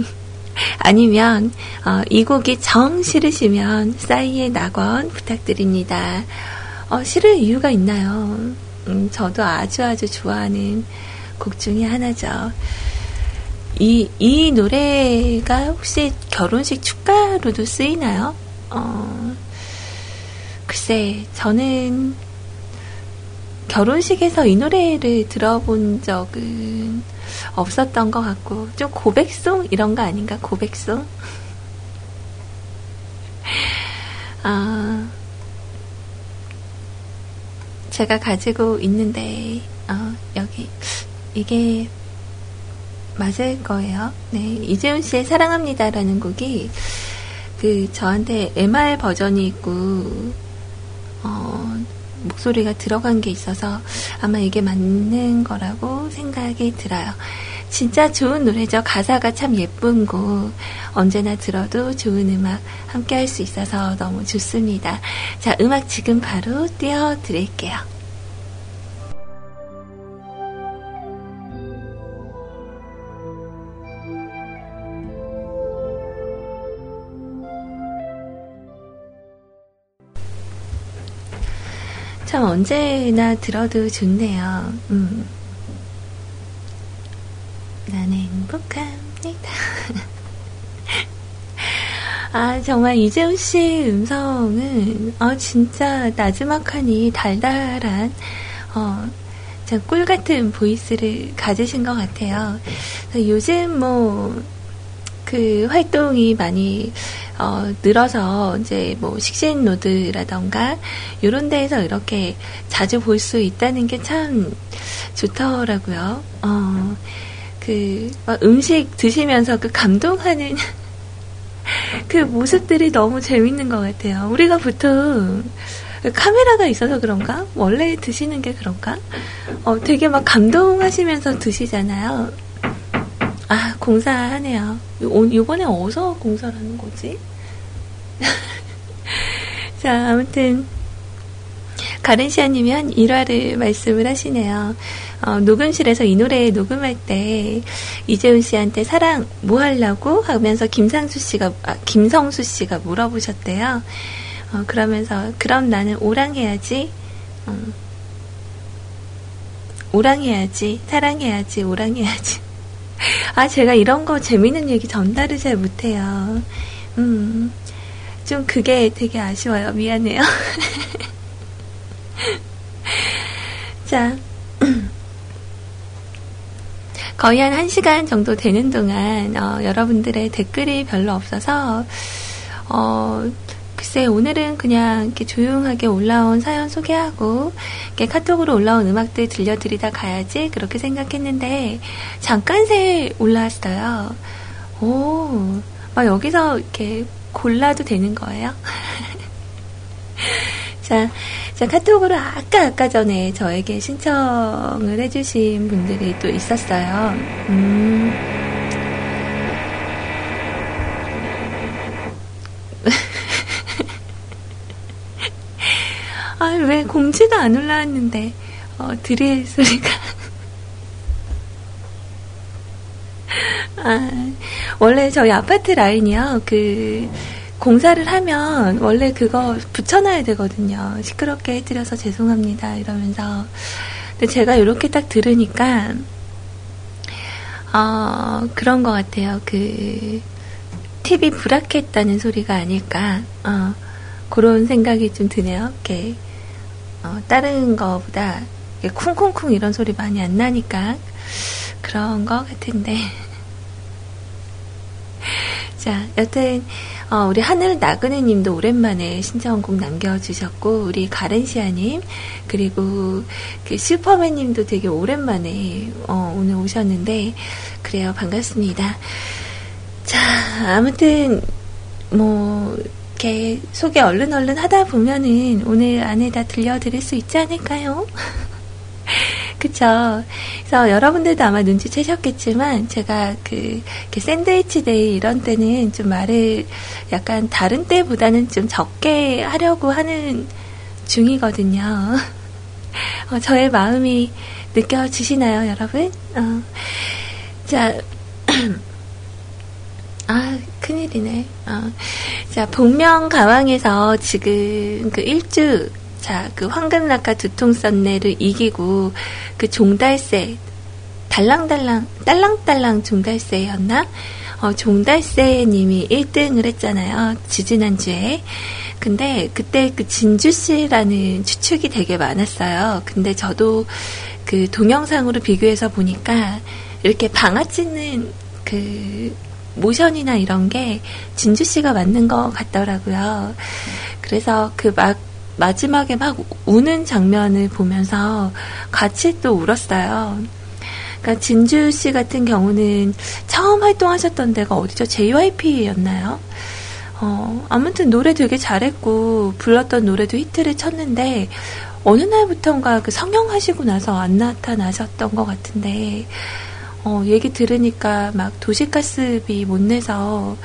아니면 어, 이 곡이 정 싫으시면 싸이의 낙원 부탁드립니다. 어, 싫을 이유가 있나요? 음, 저도 아주 아주 좋아하는 곡 중에 하나죠. 이, 이 노래가 혹시 결혼식 축가로도 쓰이나요? 어, 글쎄, 저는 결혼식에서 이 노래를 들어본 적은 없었던 것 같고, 좀 고백송? 이런 거 아닌가? 고백송? 아, 제가 가지고 있는데, 어, 여기, 이게 맞을 거예요. 네, 이재훈 씨의 사랑합니다라는 곡이 그 저한테 MR 버전이 있고 어, 목소리가 들어간 게 있어서 아마 이게 맞는 거라고 생각이 들어요. 진짜 좋은 노래죠. 가사가 참 예쁜 곡. 언제나 들어도 좋은 음악 함께 할 수 있어서 너무 좋습니다. 자, 음악 지금 바로 띄워드릴게요. 참 언제나 들어도 좋네요. 음. 나는 행복합니다. 아, 정말 이재훈 씨의 음성은, 어, 진짜 나지막하니 달달한, 어, 참 꿀같은 보이스를 가지신 것 같아요. 요즘 뭐, 그 활동이 많이 어, 늘어서 이제 뭐 식신 노드라던가 이런 데에서 이렇게 자주 볼 수 있다는 게 참 좋더라고요. 어, 그 음식 드시면서 그 감동하는 그 모습들이 너무 재밌는 것 같아요. 우리가 보통 카메라가 있어서 그런가? 원래 드시는 게 그런가? 어, 되게 막 감동하시면서 드시잖아요. 아, 공사하네요. 요, 요번에 어디서 공사를 하는 거지? 자, 아무튼, 가른시아님이 한 1화를 말씀을 하시네요. 어, 녹음실에서 이 노래 녹음할 때 이재훈 씨한테 사랑 뭐 하려고 하면서 김상수 씨가 아, 김성수 씨가 물어보셨대요. 어, 그러면서 그럼 나는 오랑 해야지. 어, 오랑 해야지. 사랑해야지. 오랑 해야지. 아 제가 이런 거 재밌는 얘기 전달을 잘 못해요. 음. 좀 그게 되게 아쉬워요. 미안해요. 자. 거의 한 1시간 정도 되는 동안, 어, 여러분들의 댓글이 별로 없어서, 어, 글쎄, 오늘은 그냥 이렇게 조용하게 올라온 사연 소개하고, 이렇게 카톡으로 올라온 음악들 들려드리다 가야지, 그렇게 생각했는데, 잠깐 새 올라왔어요. 오, 막 여기서 이렇게 골라도 되는 거예요? 자, 자, 카톡으로 아까, 아까 전에 저에게 신청을 해주신 분들이 또 있었어요. 음. 아, 왜 공지도 안 올라왔는데, 어, 드릴 소리가. 아, 원래 저희 아파트 라인이요, 그, 공사를 하면 원래 그거 붙여놔야 되거든요. 시끄럽게 해드려서 죄송합니다. 이러면서. 근데 제가 이렇게 딱 들으니까, 어, 그런 것 같아요. 그, TV 불락했다는 소리가 아닐까. 어, 그런 생각이 좀 드네요. 이렇게, 어, 다른 거보다 쿵쿵쿵 이런 소리 많이 안 나니까 그런 것 같은데. 자, 여튼, 어, 우리 하늘 나그네 님도 오랜만에 신청곡 남겨주셨고, 우리 가렌시아님, 그리고 그 슈퍼맨 님도 되게 오랜만에, 어, 오늘 오셨는데, 그래요. 반갑습니다. 자, 아무튼, 뭐, 이렇게 소개 얼른 얼른 하다 보면은 오늘 안에 다 들려드릴 수 있지 않을까요? 그쵸. 그래서 여러분들도 아마 눈치채셨겠지만, 제가 그, 샌드위치 day 이런 때는 좀 말을 약간 다른 때보다는 좀 적게 하려고 하는 중이거든요. 어, 저의 마음이 느껴지시나요, 여러분? 어. 자, 아, 큰일이네. 어. 자, 복명가왕에서 지금 그 일주 자, 그 황금낙하 두통 썬네를 이기고 그 종달새 달랑달랑 딸랑딸랑 종달새였나? 어, 종달새님이 1등을 했잖아요. 지지난주에. 근데 그때 그 진주씨라는 추측이 되게 많았어요. 근데 저도 그 동영상으로 비교해서 보니까 이렇게 방아 찢는 그 모션이나 이런 게 진주 씨가 맞는 것 같더라고요. 그래서 그 막 마지막에 막 우는 장면을 보면서 같이 또 울었어요. 그러니까 진주 씨 같은 경우는 처음 활동하셨던 데가 어디죠? JYP였나요? 어, 아무튼 노래 되게 잘했고 불렀던 노래도 히트를 쳤는데 어느 날부턴가 그 성형하시고 나서 안 나타나셨던 것 같은데, 어, 얘기 들으니까 막 도시가스비 못 내서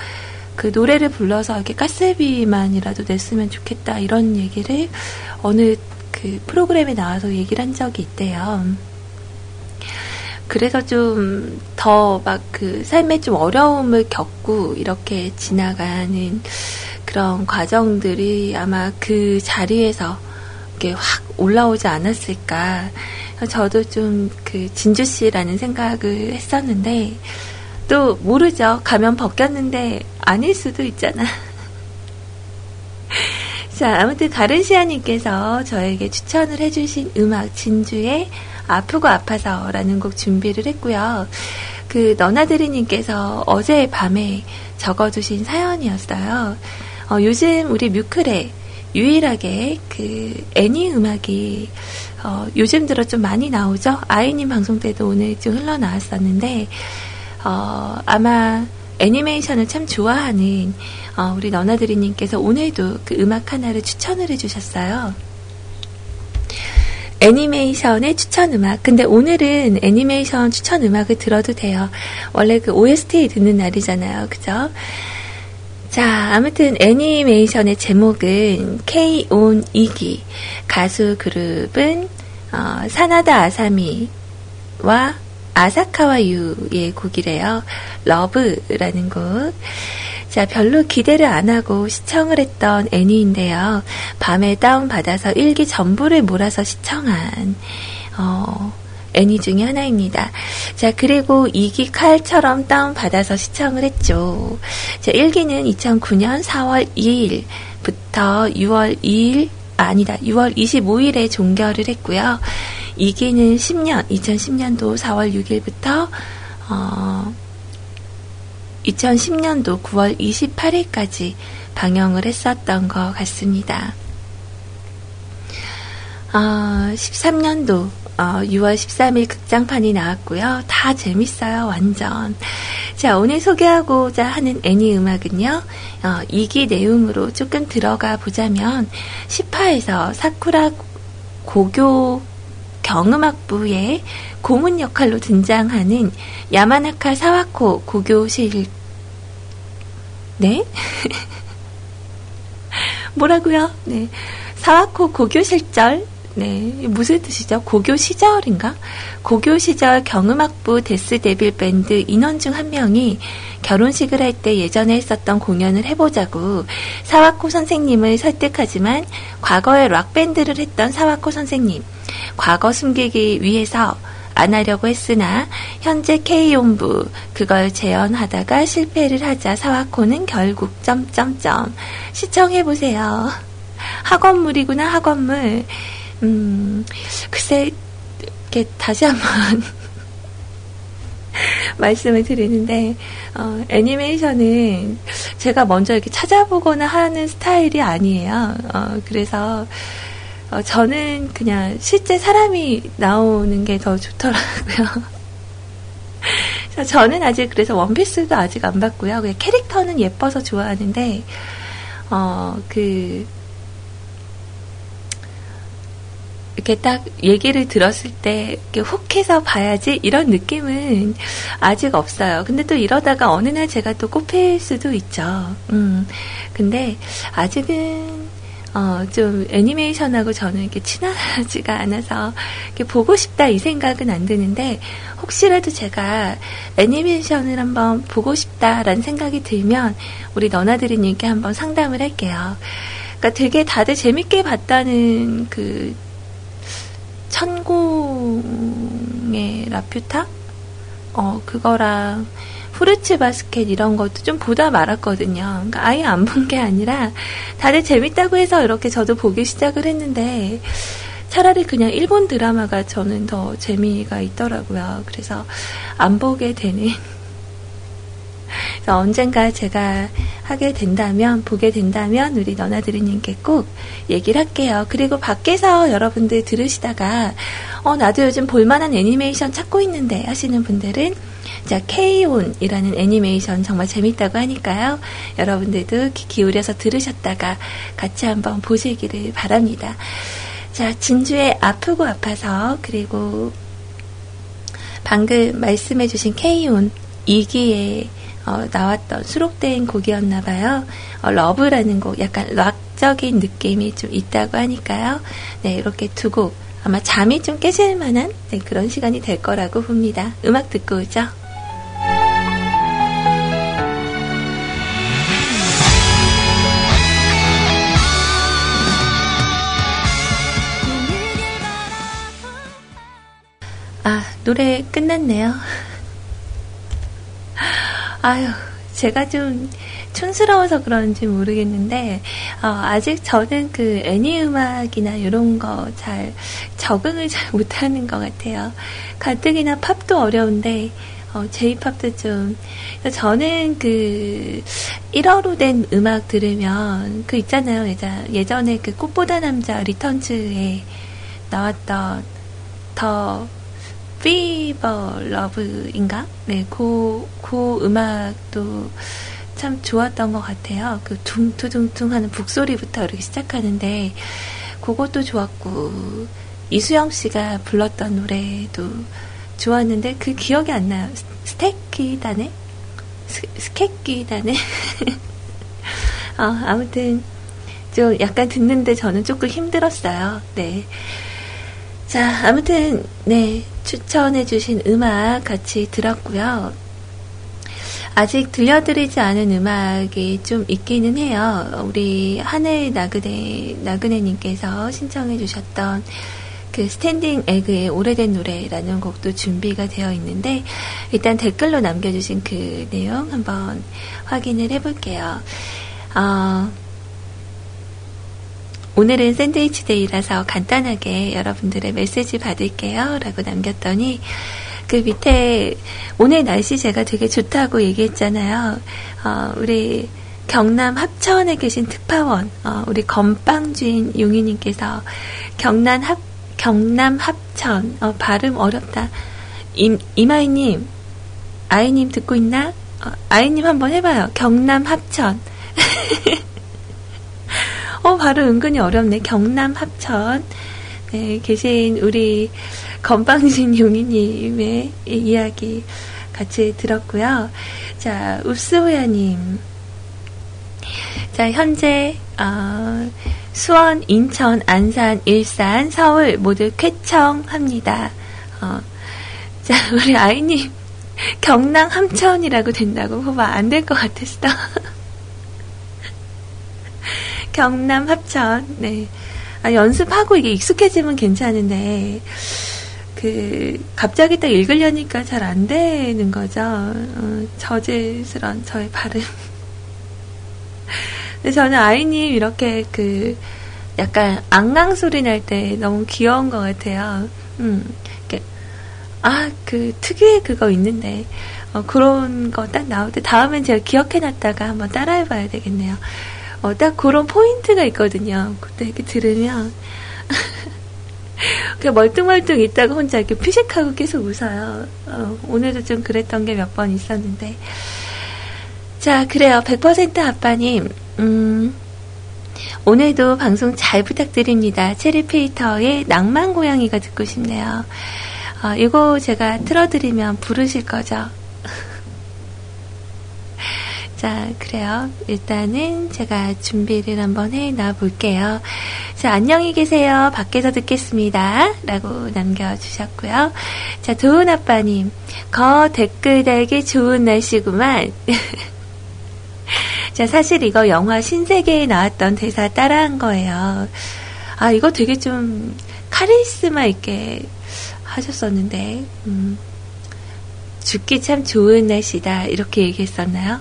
그 노래를 불러서 이렇게 가스비만이라도 냈으면 좋겠다 이런 얘기를 어느 그 프로그램에 나와서 얘기를 한 적이 있대요. 그래서 좀 더 막 그 삶에 좀 어려움을 겪고 이렇게 지나가는 그런 과정들이 아마 그 자리에서 이렇게 확 올라오지 않았을까. 저도 좀 그 진주 씨라는 생각을 했었는데 또 모르죠. 가면 벗겼는데 아닐 수도 있잖아. 자, 아무튼 가른시아님께서 저에게 추천을 해주신 음악 진주의 아프고 아파서라는 곡 준비를 했고요. 그 너나드리님께서 어제 밤에 적어주신 사연이었어요. 어, 요즘 우리 뮤클에 유일하게 그 애니 음악이 어, 요즘 들어 좀 많이 나오죠. 아이님 방송 때도 오늘 좀 흘러나왔었는데 어, 아마 애니메이션을 참 좋아하는 어, 우리 너나드리님께서 오늘도 그 음악 하나를 추천을 해주셨어요. 애니메이션의 추천 음악. 근데 오늘은 애니메이션 추천 음악을 들어도 돼요. 원래 그 OST 듣는 날이잖아요. 그죠? 자, 아무튼 애니메이션의 제목은 K-ON 2기. 가수 그룹은 어, 사나다 아사미와 아사카와 유의 곡이래요. 러브라는 곡. 자, 별로 기대를 안 하고 시청을 했던 애니인데요. 밤에 다운받아서 일기 전부를 몰아서 시청한, 어, 애니 중에 하나입니다. 자, 그리고 2기 칼처럼 다운받아서 시청을 했죠. 자, 1기는 2009년 4월 2일부터 6월 2일, 아, 아니다. 6월 25일에 종결을 했고요. 2기는 10년, 2010년도 4월 6일부터, 어, 2010년도 9월 28일까지 방영을 했었던 것 같습니다. 어, 13년도 어, 6월 13일 극장판이 나왔고요. 다 재밌어요, 완전. 자, 오늘 소개하고자 하는 애니 음악은요. 어, 2기 내용으로 조금 들어가 보자면 10화에서 사쿠라 고교 경음악부의 고문 역할로 등장하는 야마나카 사와코 고교실 네? 뭐라고요? 네. 사와코 고교 실절 네, 무슨 뜻이죠? 고교 시절인가? 고교 시절 경음악부 데스 데빌 밴드 인원 중 한 명이 결혼식을 할 때 예전에 했었던 공연을 해보자고 사와코 선생님을 설득하지만 과거에 락밴드를 했던 사와코 선생님, 과거 숨기기 위해서 안 하려고 했으나 현재 K본부 그걸 재현하다가 실패를 하자 사와코는 결국 점점점 시청해 보세요. 학원물이구나 학원물. 음 글쎄 이렇게 다시 한번 말씀을 드리는데 어, 애니메이션은 제가 먼저 이렇게 찾아보거나 하는 스타일이 아니에요. 어, 그래서 어, 저는 그냥 실제 사람이 나오는 게 더 좋더라고요. 저는 아직 그래서 원피스도 아직 안 봤고요. 캐릭터는 예뻐서 좋아하는데 어, 그 이렇게 딱 얘기를 들었을 때 이렇게 혹해서 봐야지 이런 느낌은 아직 없어요. 근데 또 이러다가 어느 날 제가 또 꼽힐 수도 있죠. 음. 근데 아직은 어, 좀 애니메이션하고 저는 이렇게 친하지가 않아서 이렇게 보고 싶다 이 생각은 안 드는데 혹시라도 제가 애니메이션을 한번 보고 싶다라는 생각이 들면 우리 너나들이님께 한번 상담을 할게요. 그러니까 되게 다들 재밌게 봤다는 그 천공의 라퓨타? 어, 그거랑 후르츠 바스켓 이런 것도 좀 보다 말았거든요. 그러니까 아예 안 본 게 아니라 다들 재밌다고 해서 이렇게 저도 보기 시작을 했는데 차라리 그냥 일본 드라마가 저는 더 재미가 있더라고요. 그래서 안 보게 되는 그래서 언젠가 제가 하게 된다면, 보게 된다면, 우리 너나드리님께 꼭 얘기를 할게요. 그리고 밖에서 여러분들 들으시다가, 어, 나도 요즘 볼만한 애니메이션 찾고 있는데 하시는 분들은, 자, K-ON이라는 애니메이션 정말 재밌다고 하니까요. 여러분들도 귀 기울여서 들으셨다가 같이 한번 보시기를 바랍니다. 자, 진주에 아프고 아파서, 그리고 방금 말씀해주신 K온 2기에 어, 나왔던 수록된 곡이었나 봐요. 어, 러브라는 곡, 약간 락적인 느낌이 좀 있다고 하니까요. 네, 이렇게 두 곡. 아마 잠이 좀 깨질 만한 네, 그런 시간이 될 거라고 봅니다. 음악 듣고 오죠. 아, 노래 끝났네요. 아유, 제가 좀 촌스러워서 그런지 모르겠는데, 어, 아직 저는 그 애니 음악이나 이런 거 잘 적응을 잘 못하는 것 같아요. 가뜩이나 팝도 어려운데, 어, 제이팝도 좀, 저는 그 1어로 된 음악 들으면, 그 있잖아요. 예전, 예전에 그 꽃보다 남자 리턴즈에 나왔던 더 피버 러브인가? 네, 그, 그 음악도 참 좋았던 것 같아요. 그 둥투둥퉁 하는 북소리부터 이렇게 시작하는데, 그것도 좋았고, 이수영 씨가 불렀던 노래도 좋았는데, 그 기억이 안 나요. 스- 스테키다네? 스, 스케키다네? 어, 아무튼, 좀 약간 듣는데 저는 조금 힘들었어요. 네. 자, 아무튼, 네, 추천해주신 음악 같이 들었고요. 아직 들려드리지 않은 음악이 좀 있기는 해요. 우리 하늘 나그네, 나그네님께서 신청해주셨던 그 스탠딩 에그의 오래된 노래라는 곡도 준비가 되어 있는데, 일단 댓글로 남겨주신 그 내용 한번 확인을 해볼게요. 어, 오늘은 샌드위치 데이라서 간단하게 여러분들의 메시지 받을게요. 라고 남겼더니, 그 밑에, 오늘 날씨 제가 되게 좋다고 얘기했잖아요. 어, 우리 경남 합천에 계신 특파원, 어, 우리 건빵 주인 용희님께서 경남 합, 경남 합천, 어, 발음 어렵다. 임, 이마이님, 아이님 듣고 있나? 어, 아이님 한번 해봐요. 경남 합천. 어, 바로 은근히 어렵네. 경남 합천. 네, 계신 우리 건방진 용이님의 이야기 같이 들었고요. 자, 읍스호야님. 자, 현재, 어, 수원, 인천, 안산, 일산, 서울 모두 쾌청합니다. 어, 자, 우리 아이님, 경남 함천이라고 된다고 봐봐. 안될 것 같았어. 경남 합천. 네. 아, 연습하고 이게 익숙해지면 괜찮은데, 그, 갑자기 딱 읽으려니까 잘 안 되는 거죠. 어, 저질스런 저의 발음. 근데 저는 아이님 이렇게 그, 약간 앙앙 소리 날 때 너무 귀여운 것 같아요. 음, 아, 그 특유의 그거 있는데, 어, 그런 거 딱 나올 때 다음엔 제가 기억해놨다가 한번 따라해봐야 되겠네요. 어, 딱 그런 포인트가 있거든요. 그때 이렇게 들으면. 그냥 멀뚱멀뚱 있다가 혼자 이렇게 피식하고 계속 웃어요. 어, 오늘도 좀 그랬던 게 몇 번 있었는데. 자, 그래요. 100% 아빠님, 음, 오늘도 방송 잘 부탁드립니다. 체리페이터의 낭만 고양이가 듣고 싶네요. 어, 이거 제가 틀어드리면 부르실 거죠? 자, 그래요. 일단은 제가 준비를 한번 해 놔 볼게요. 자, 안녕히 계세요. 밖에서 듣겠습니다. 라고 남겨주셨고요. 자, 도훈 아빠님. 거 댓글 달기 좋은 날씨구만. 자, 사실 이거 영화 신세계에 나왔던 대사 따라 한 거예요. 아, 이거 되게 좀 카리스마 있게 하셨었는데, 음, 죽기 참 좋은 날씨다. 이렇게 얘기했었나요?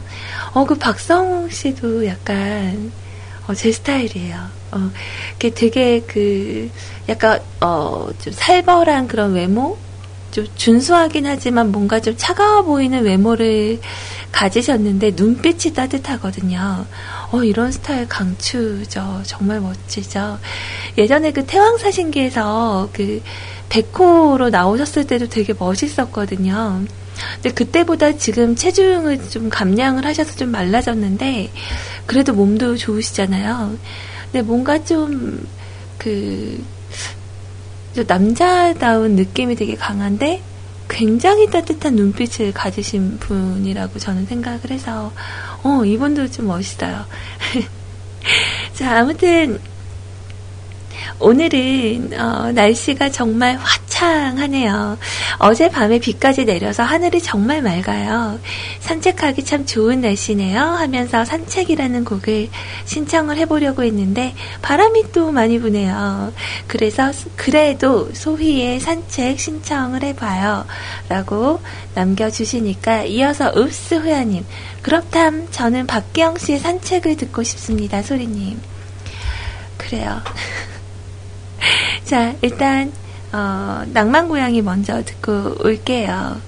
어, 그 박성웅 씨도 약간, 어, 제 스타일이에요. 어, 그 되게 그, 약간, 어, 좀 살벌한 그런 외모? 좀 준수하긴 하지만 뭔가 좀 차가워 보이는 외모를 가지셨는데 눈빛이 따뜻하거든요. 어, 이런 스타일 강추죠. 정말 멋지죠. 예전에 그 태왕사신기에서 그 백호로 나오셨을 때도 되게 멋있었거든요. 근데 그때보다 지금 체중을 좀 감량을 하셔서 좀 말라졌는데 그래도 몸도 좋으시잖아요. 근데 뭔가 좀그좀 남자다운 느낌이 되게 강한데 굉장히 따뜻한 눈빛을 가지신 분이라고 저는 생각을 해서 어 이분도 좀 멋있어요. 자 아무튼 오늘은 어, 날씨가 정말 화창하네요. 어젯밤에 비까지 내려서 하늘이 정말 맑아요. 산책하기 참 좋은 날씨네요. 하면서 산책이라는 곡을 신청을 해보려고 했는데 바람이 또 많이 부네요. 그래서 그래도 소희의 산책 신청을 해봐요. 라고 남겨주시니까 이어서 oops 호야님 그렇담 저는 박기영 씨의 산책을 듣고 싶습니다. 소리님. 그래요. 자, 일단, 어, 낭만 고양이 먼저 듣고 올게요.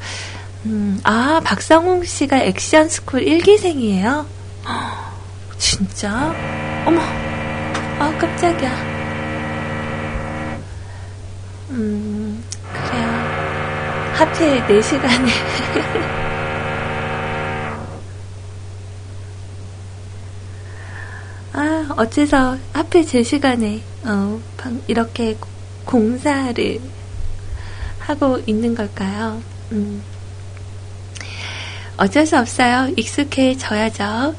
음, 아, 박성웅 씨가 액션 스쿨 1기생이에요? 진짜? 어머, 아, 깜짝이야. 음, 그래요. 하필 4시간에. 아, 어째서 하필 제 시간에, 어, 방- 이렇게 공사를 하고 있는 걸까요? 음. 어쩔 수 없어요. 익숙해져야죠.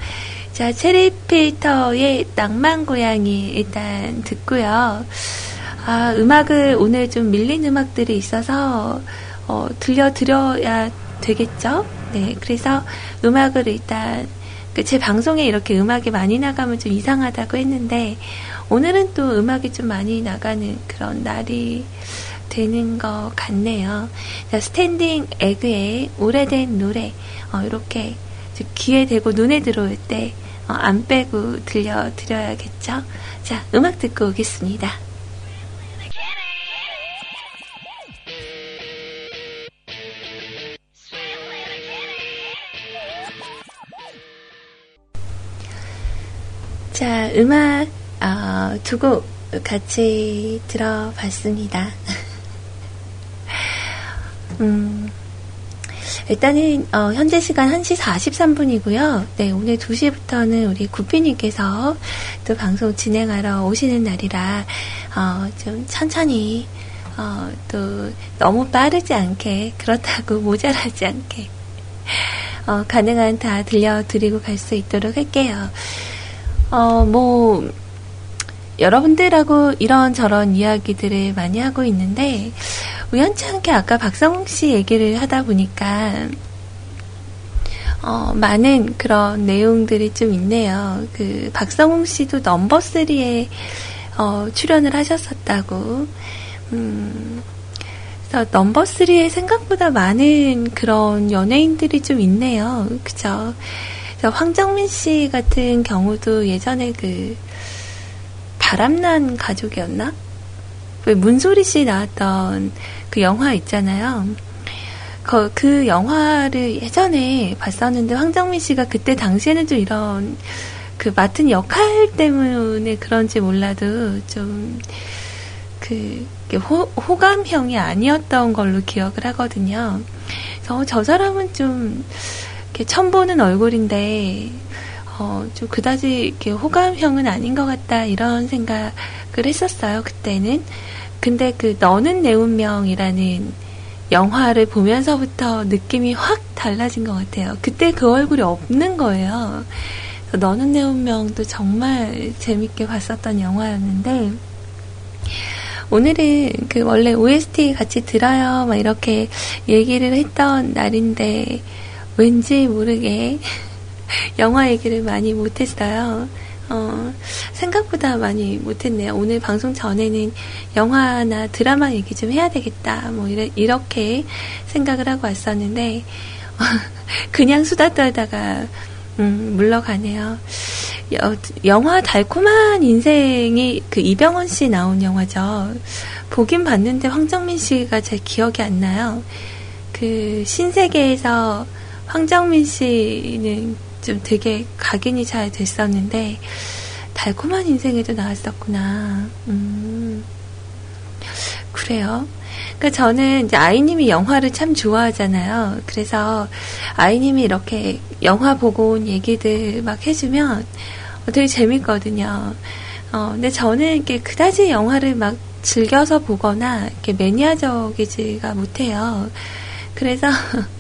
자, 체리 필터의 낭만 고양이 일단 듣고요. 아, 음악을 오늘 좀 밀린 음악들이 있어서, 어, 들려드려야 되겠죠? 네, 그래서 음악을 일단, 그 제 방송에 이렇게 음악이 많이 나가면 좀 이상하다고 했는데, 오늘은 또 음악이 좀 많이 나가는 그런 날이 되는 것 같네요. 자, 스탠딩 에그의 오래된 노래, 어, 이렇게 귀에 대고 눈에 들어올 때, 어, 안 빼고 들려드려야겠죠? 자, 음악 듣고 오겠습니다. 자, 음악 어, 두곡 같이 들어봤습니다. 음, 일단은 어, 현재 시간 1시 43분이고요. 네, 오늘 2시부터는 우리 구피님께서 또 방송 진행하러 오시는 날이라 어, 좀 천천히 어, 또 너무 빠르지 않게 그렇다고 모자라지 않게 어, 가능한 다 들려드리고 갈 수 있도록 할게요. 어, 뭐, 여러분들하고 이런저런 이야기들을 많이 하고 있는데, 우연치 않게 아까 박성웅 씨 얘기를 하다 보니까, 어, 많은 그런 내용들이 좀 있네요. 그, 박성웅 씨도 넘버3에, 어, 출연을 하셨었다고. 음, 그래서 넘버3에 생각보다 많은 그런 연예인들이 좀 있네요. 그죠? 그래서 황정민 씨 같은 경우도 예전에 그 바람난 가족이었나? 왜 문소리 씨 나왔던 그 영화 있잖아요. 그, 그 영화를 예전에 봤었는데 황정민 씨가 그때 당시에는 좀 이런 그 맡은 역할 때문에 그런지 몰라도 좀 그 호, 호감형이 아니었던 걸로 기억을 하거든요. 그래서 저 사람은 좀 이렇게 처음 보는 얼굴인데 어, 좀 그다지 이렇게 호감형은 아닌 것 같다 이런 생각을 했었어요 그때는. 근데 그 너는 내 운명이라는 영화를 보면서부터 느낌이 확 달라진 것 같아요. 그때 그 얼굴이 없는 거예요. 너는 내 운명도 정말 재밌게 봤었던 영화였는데 오늘은 그 원래 OST 같이 들어요 막 이렇게 얘기를 했던 날인데 왠지 모르게 영화 얘기를 많이 못했어요. 어, 생각보다 많이 못했네요. 오늘 방송 전에는 영화나 드라마 얘기 좀 해야 되겠다. 뭐, 이래, 이렇게 생각을 하고 왔었는데, 그냥 수다 떨다가, 음, 물러가네요. 여, 영화 달콤한 인생이 그 이병헌 씨 나온 영화죠. 보긴 봤는데 황정민 씨가 제 기억이 안 나요. 그 신세계에서 황정민 씨는 좀 되게 각인이 잘 됐었는데 달콤한 인생에도 나왔었구나. 음, 그래요. 그러니까 저는 이제 아이님이 영화를 참 좋아하잖아요. 그래서 아이님이 이렇게 영화 보고 온 얘기들 막 해주면 되게 재밌거든요. 어, 근데 저는 이렇게 그다지 영화를 막 즐겨서 보거나 이렇게 매니아적이지가 못해요. 그래서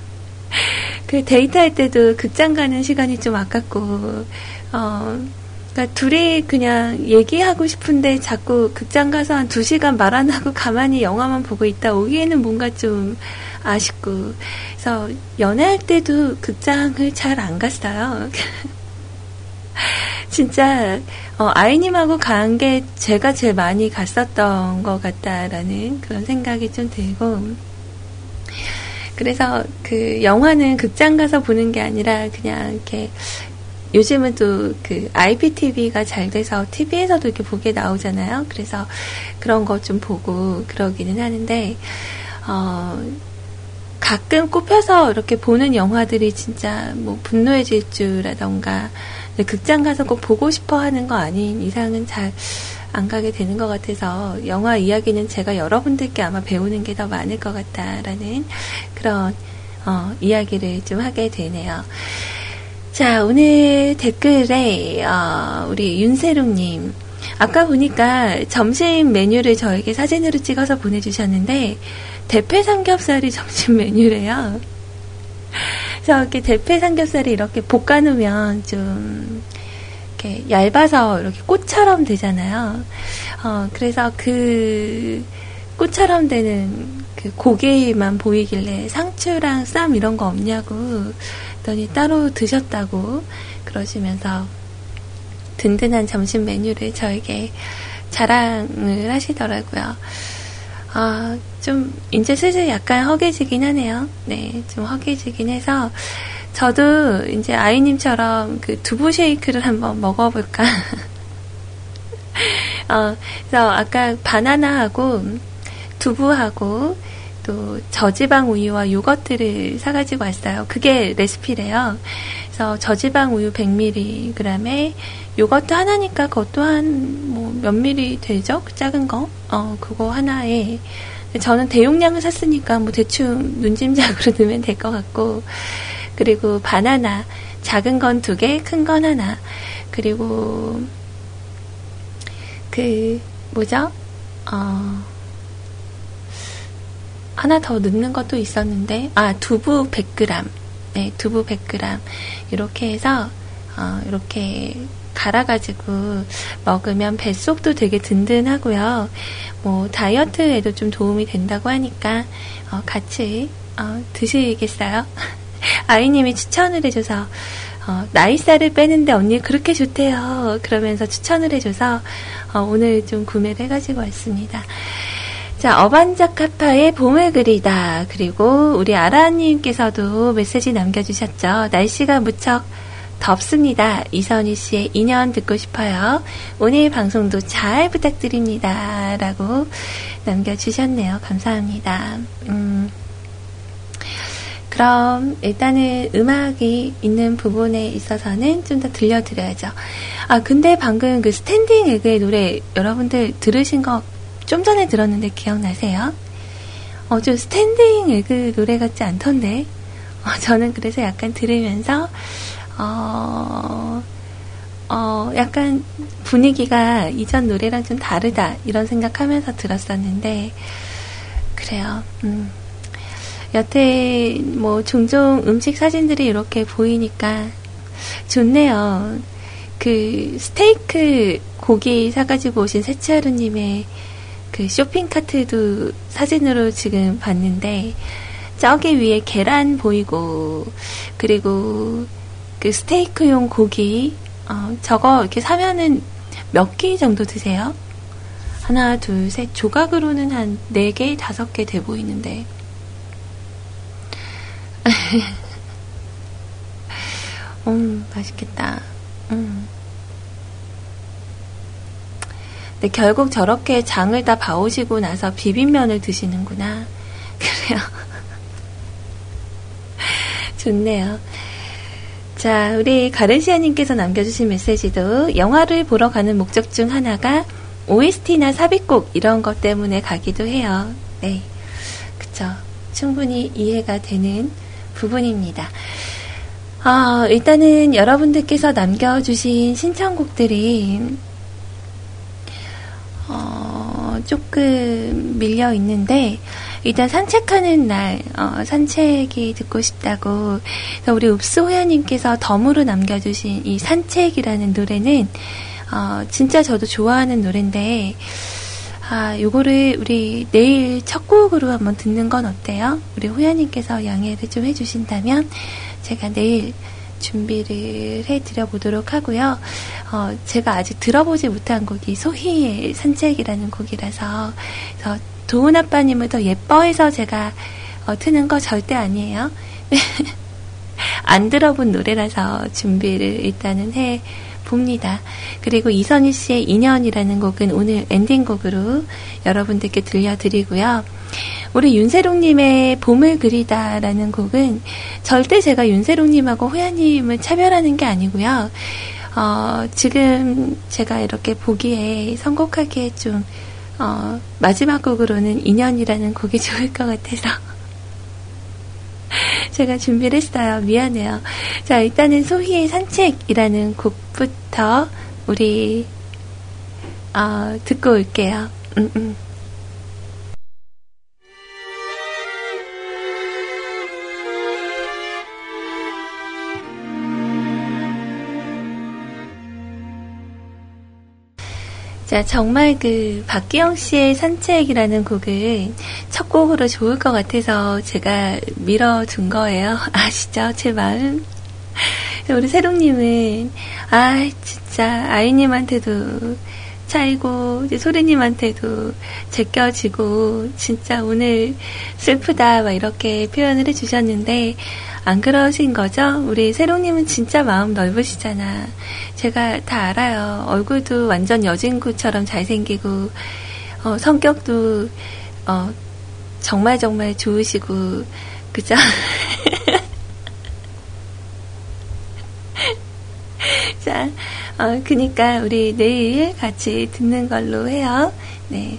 그 데이트할 때도 극장 가는 시간이 좀 아깝고 어 그러니까 둘이 그냥 얘기하고 싶은데 자꾸 극장 가서 한 두 시간 말 안 하고 가만히 영화만 보고 있다 오기에는 뭔가 좀 아쉽고 그래서 연애할 때도 극장을 잘 안 갔어요. 진짜 어, 아이님하고 간 게 제가 제일 많이 갔었던 것 같다라는 그런 생각이 좀 들고 그래서 그 영화는 극장 가서 보는 게 아니라 그냥 이렇게 요즘은 또 그 IPTV가 잘 돼서 TV에서도 이렇게 보게 나오잖아요. 그래서 그런 거 좀 보고 그러기는 하는데 어 가끔 꼽혀서 이렇게 보는 영화들이 진짜 뭐 분노의 질주라던가 극장 가서 꼭 보고 싶어 하는 거 아닌 이상은 잘 안 가게 되는 것 같아서 영화 이야기는 제가 여러분들께 아마 배우는 게 더 많을 것 같다라는 그런 어, 이야기를 좀 하게 되네요. 자, 오늘 댓글에 어, 우리 윤세롱님 아까 보니까 점심 메뉴를 저에게 사진으로 찍어서 보내주셨는데 대패 삼겹살이 점심 메뉴래요. 그래서 이렇게 대패 삼겹살이 이렇게 볶아놓으면 좀 이렇게 얇아서 이렇게 꽃처럼 되잖아요. 어, 그래서 그 꽃처럼 되는 그 고기만 보이길래 상추랑 쌈 이런 거 없냐고 했더니 따로 드셨다고 그러시면서 든든한 점심 메뉴를 저에게 자랑을 하시더라고요. 아, 좀, 이제 슬슬 약간 허기지긴 하네요. 네, 좀 허기지긴 해서, 저도 이제 아이님처럼 그 두부 쉐이크를 한번 먹어볼까. 어, 그래서 아까 바나나하고 두부하고 또 저지방 우유와 요거트를 사가지고 왔어요. 그게 레시피래요. 그래서 저지방 우유 100mg에 요거트 하나니까 그것도 한 뭐몇 미리 되죠? 그 작은 거. 어, 그거 하나에 저는 대용량을 샀으니까 뭐 대충 눈짐작으로 넣으면 될 것 같고 그리고 바나나 작은 건 두 개, 큰 건 하나. 그리고 그 뭐죠? 어 하나 더 넣는 것도 있었는데 아 두부 100g. 네, 두부 100g. 이렇게 해서 어, 이렇게 갈아가지고 먹으면 뱃속도 되게 든든하고요. 뭐 다이어트에도 좀 도움이 된다고 하니까 어, 같이 어, 드시겠어요? 아이님이 추천을 해줘서 어, 나이살을 빼는데 언니 그렇게 좋대요. 그러면서 추천을 해줘서 어, 오늘 좀 구매를 해가지고 왔습니다. 자, 어반자카파의 봄을 그리다. 그리고 우리 아라님께서도 메시지 남겨주셨죠. 날씨가 무척 덥습니다. 이선희 씨의 인연 듣고 싶어요. 오늘 방송도 잘 부탁드립니다. 라고 남겨주셨네요. 감사합니다. 음, 그럼 일단은 음악이 있는 부분에 있어서는 좀 더 들려드려야죠. 아, 근데 방금 그 스탠딩 에그의 노래 여러분들 들으신 거 좀 전에 들었는데 기억나세요? 어, 좀 스탠딩 에그 노래 같지 않던데. 어, 저는 그래서 약간 들으면서, 어, 어, 약간 분위기가 이전 노래랑 좀 다르다, 이런 생각하면서 들었었는데, 그래요. 음. 여태 뭐 종종 음식 사진들이 이렇게 보이니까 좋네요. 그 스테이크 고기 사가지고 오신 세치하루님의 그 쇼핑 카트도 사진으로 지금 봤는데 저기 위에 계란 보이고 그리고 그 스테이크용 고기 어, 저거 이렇게 사면은 몇 개 정도 드세요? 하나, 둘, 셋 조각으로는 한 네 개, 다섯 개 돼 보이는데 음, 맛있겠다. 음. 근데 결국 저렇게 장을 다 봐오시고 나서 비빔면을 드시는구나. 그래요. 좋네요. 자, 우리 가르시아님께서 남겨주신 메시지도 영화를 보러 가는 목적 중 하나가 OST나 삽입곡 이런 것 때문에 가기도 해요. 네. 그쵸. 충분히 이해가 되는 부분입니다. 아, 일단은 여러분들께서 남겨주신 신청곡들이, 어, 조금 밀려 있는데 일단 산책하는 날 어, 산책이 듣고 싶다고 우리 읍수 호야님께서 덤으로 남겨주신 이 산책이라는 노래는 어, 진짜 저도 좋아하는 노래인데 아 요거를 우리 내일 첫 곡으로 한번 듣는 건 어때요? 우리 호야님께서 양해를 좀 해주신다면 제가 내일 준비를 해드려 보도록 하고요. 어, 제가 아직 들어보지 못한 곡이 소희의 산책이라는 곡이라서 그래서 도훈 아빠님을 더 예뻐해서 제가 어, 트는 거 절대 아니에요. 안 들어본 노래라서 준비를 일단은 해 봅니다. 그리고 이선희 씨의 인연이라는 곡은 오늘 엔딩곡으로 여러분들께 들려드리고요. 우리 윤세롱님의 봄을 그리다라는 곡은 절대 제가 윤세롱님하고 호야님을 차별하는 게 아니고요. 어, 지금 제가 이렇게 보기에 선곡하기에 좀, 어, 마지막 곡으로는 인연이라는 곡이 좋을 것 같아서. 제가 준비를 했어요. 미안해요. 자, 일단은 소희의 산책이라는 곡부터 우리, 어, 듣고 올게요. 음, 음. 자, 정말 그 박기영 씨의 산책이라는 곡은 첫 곡으로 좋을 것 같아서 제가 밀어둔 거예요. 아시죠? 제 마음. 우리 세롱님은, 아, 진짜, 아이님한테도 차이고, 이제 소리님한테도 제껴지고, 진짜 오늘 슬프다, 막 이렇게 표현을 해주셨는데, 안 그러신 거죠? 우리 세롱님은 진짜 마음 넓으시잖아. 제가 다 알아요. 얼굴도 완전 여진구처럼 잘생기고, 어, 성격도, 어, 정말 정말 좋으시고, 그죠? 자, 어, 그니까 우리 내일 같이 듣는 걸로 해요. 네.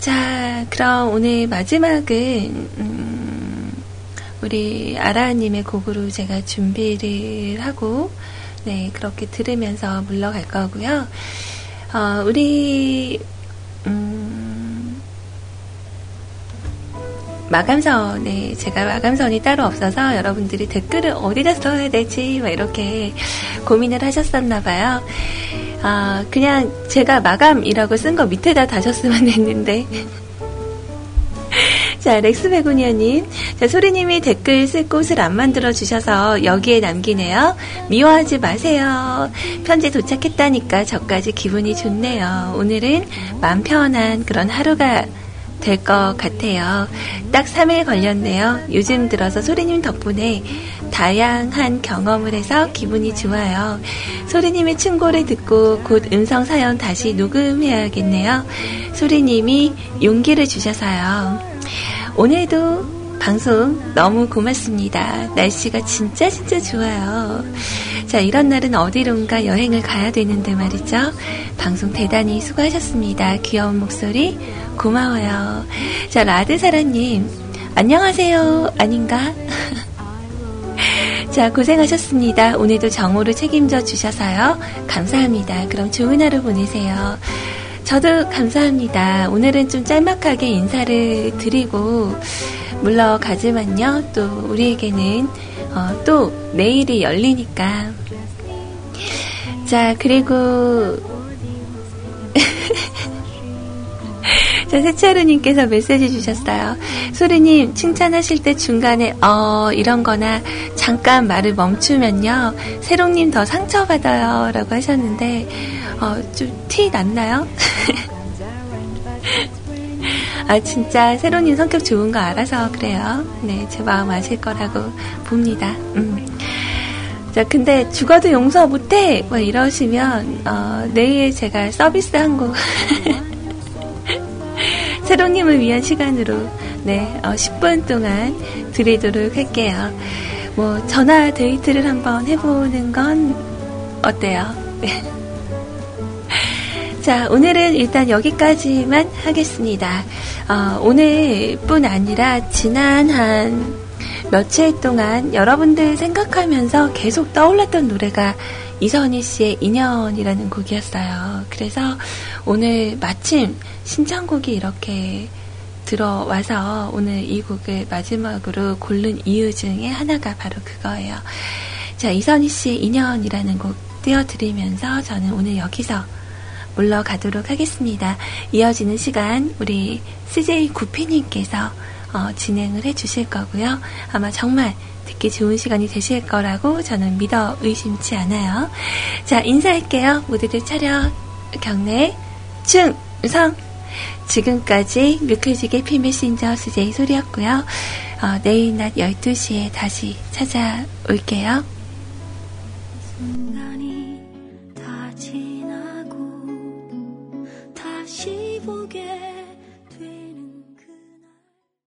자, 그럼 오늘 마지막은, 음, 우리 아라님의 곡으로 제가 준비를 하고, 네, 그렇게 들으면서 물러갈 거고요. 어, 우리, 음, 마감선, 네, 제가 마감선이 따로 없어서 여러분들이 댓글을 어디다 써야 되지, 막 이렇게 고민을 하셨었나 봐요. 아, 그냥 제가 마감이라고 쓴 거 밑에다 다셨으면 했는데. 자, 렉스 베고니아님. 자, 소리님이 댓글 쓸 곳을 안 만들어 주셔서 여기에 남기네요. 미워하지 마세요. 편지 도착했다니까 저까지 기분이 좋네요. 오늘은 마음 편한 그런 하루가 될 것 같아요. 딱 3일 걸렸네요. 요즘 들어서 소리님 덕분에 다양한 경험을 해서 기분이 좋아요. 소리님의 충고를 듣고 곧 음성 사연 다시 녹음해야겠네요. 소리님이 용기를 주셔서요. 오늘도 방송 너무 고맙습니다. 날씨가 진짜 진짜 좋아요. 자, 이런 날은 어디론가 여행을 가야 되는데 말이죠. 방송 대단히 수고하셨습니다. 귀여운 목소리 고마워요. 자, 라드사라님, 안녕하세요. 아닌가? 자, 고생하셨습니다. 오늘도 정오를 책임져 주셔서요. 감사합니다. 그럼 좋은 하루 보내세요. 저도 감사합니다. 오늘은 좀 짤막하게 인사를 드리고 물러가지만요. 또 우리에게는 어, 또 내일이 열리니까. 자, 그리고 자, 세차루님께서 메시지 주셨어요. 소리님, 칭찬하실 때 중간에, 어, 이런 거나 잠깐 말을 멈추면요. 세롱님 더 상처받아요. 라고 하셨는데, 어, 좀 티 났나요? 아, 진짜 세롱님 성격 좋은 거 알아서 그래요. 네, 제 마음 아실 거라고 봅니다. 음. 자, 근데 죽어도 용서 못해! 뭐 이러시면, 어, 내일 제가 서비스 한 곡. 세롱님을 위한 시간으로 네 어, 10분 동안 드리도록 할게요. 뭐 전화 데이트를 한번 해보는 건 어때요? 네. 자 오늘은 일단 여기까지만 하겠습니다. 어, 오늘뿐 아니라 지난 한 며칠 동안 여러분들 생각하면서 계속 떠올랐던 노래가 이선희 씨의 인연이라는 곡이었어요. 그래서 오늘 마침 신청곡이 이렇게 들어와서 오늘 이 곡을 마지막으로 고른 이유 중에 하나가 바로 그거예요. 자, 이선희 씨의 인연이라는 곡 띄워드리면서 저는 오늘 여기서 물러가도록 하겠습니다. 이어지는 시간 우리 CJ 구피님께서 어, 진행을 해주실 거고요. 아마 정말 듣기 좋은 시간이 되실 거라고 저는 믿어 의심치 않아요. 자, 인사할게요. 모두들 차렷, 경례, 충성! 지금까지 뮤클직의 피메신저 CJ 소리였고요. 어, 내일 낮 12시에 다시 찾아올게요.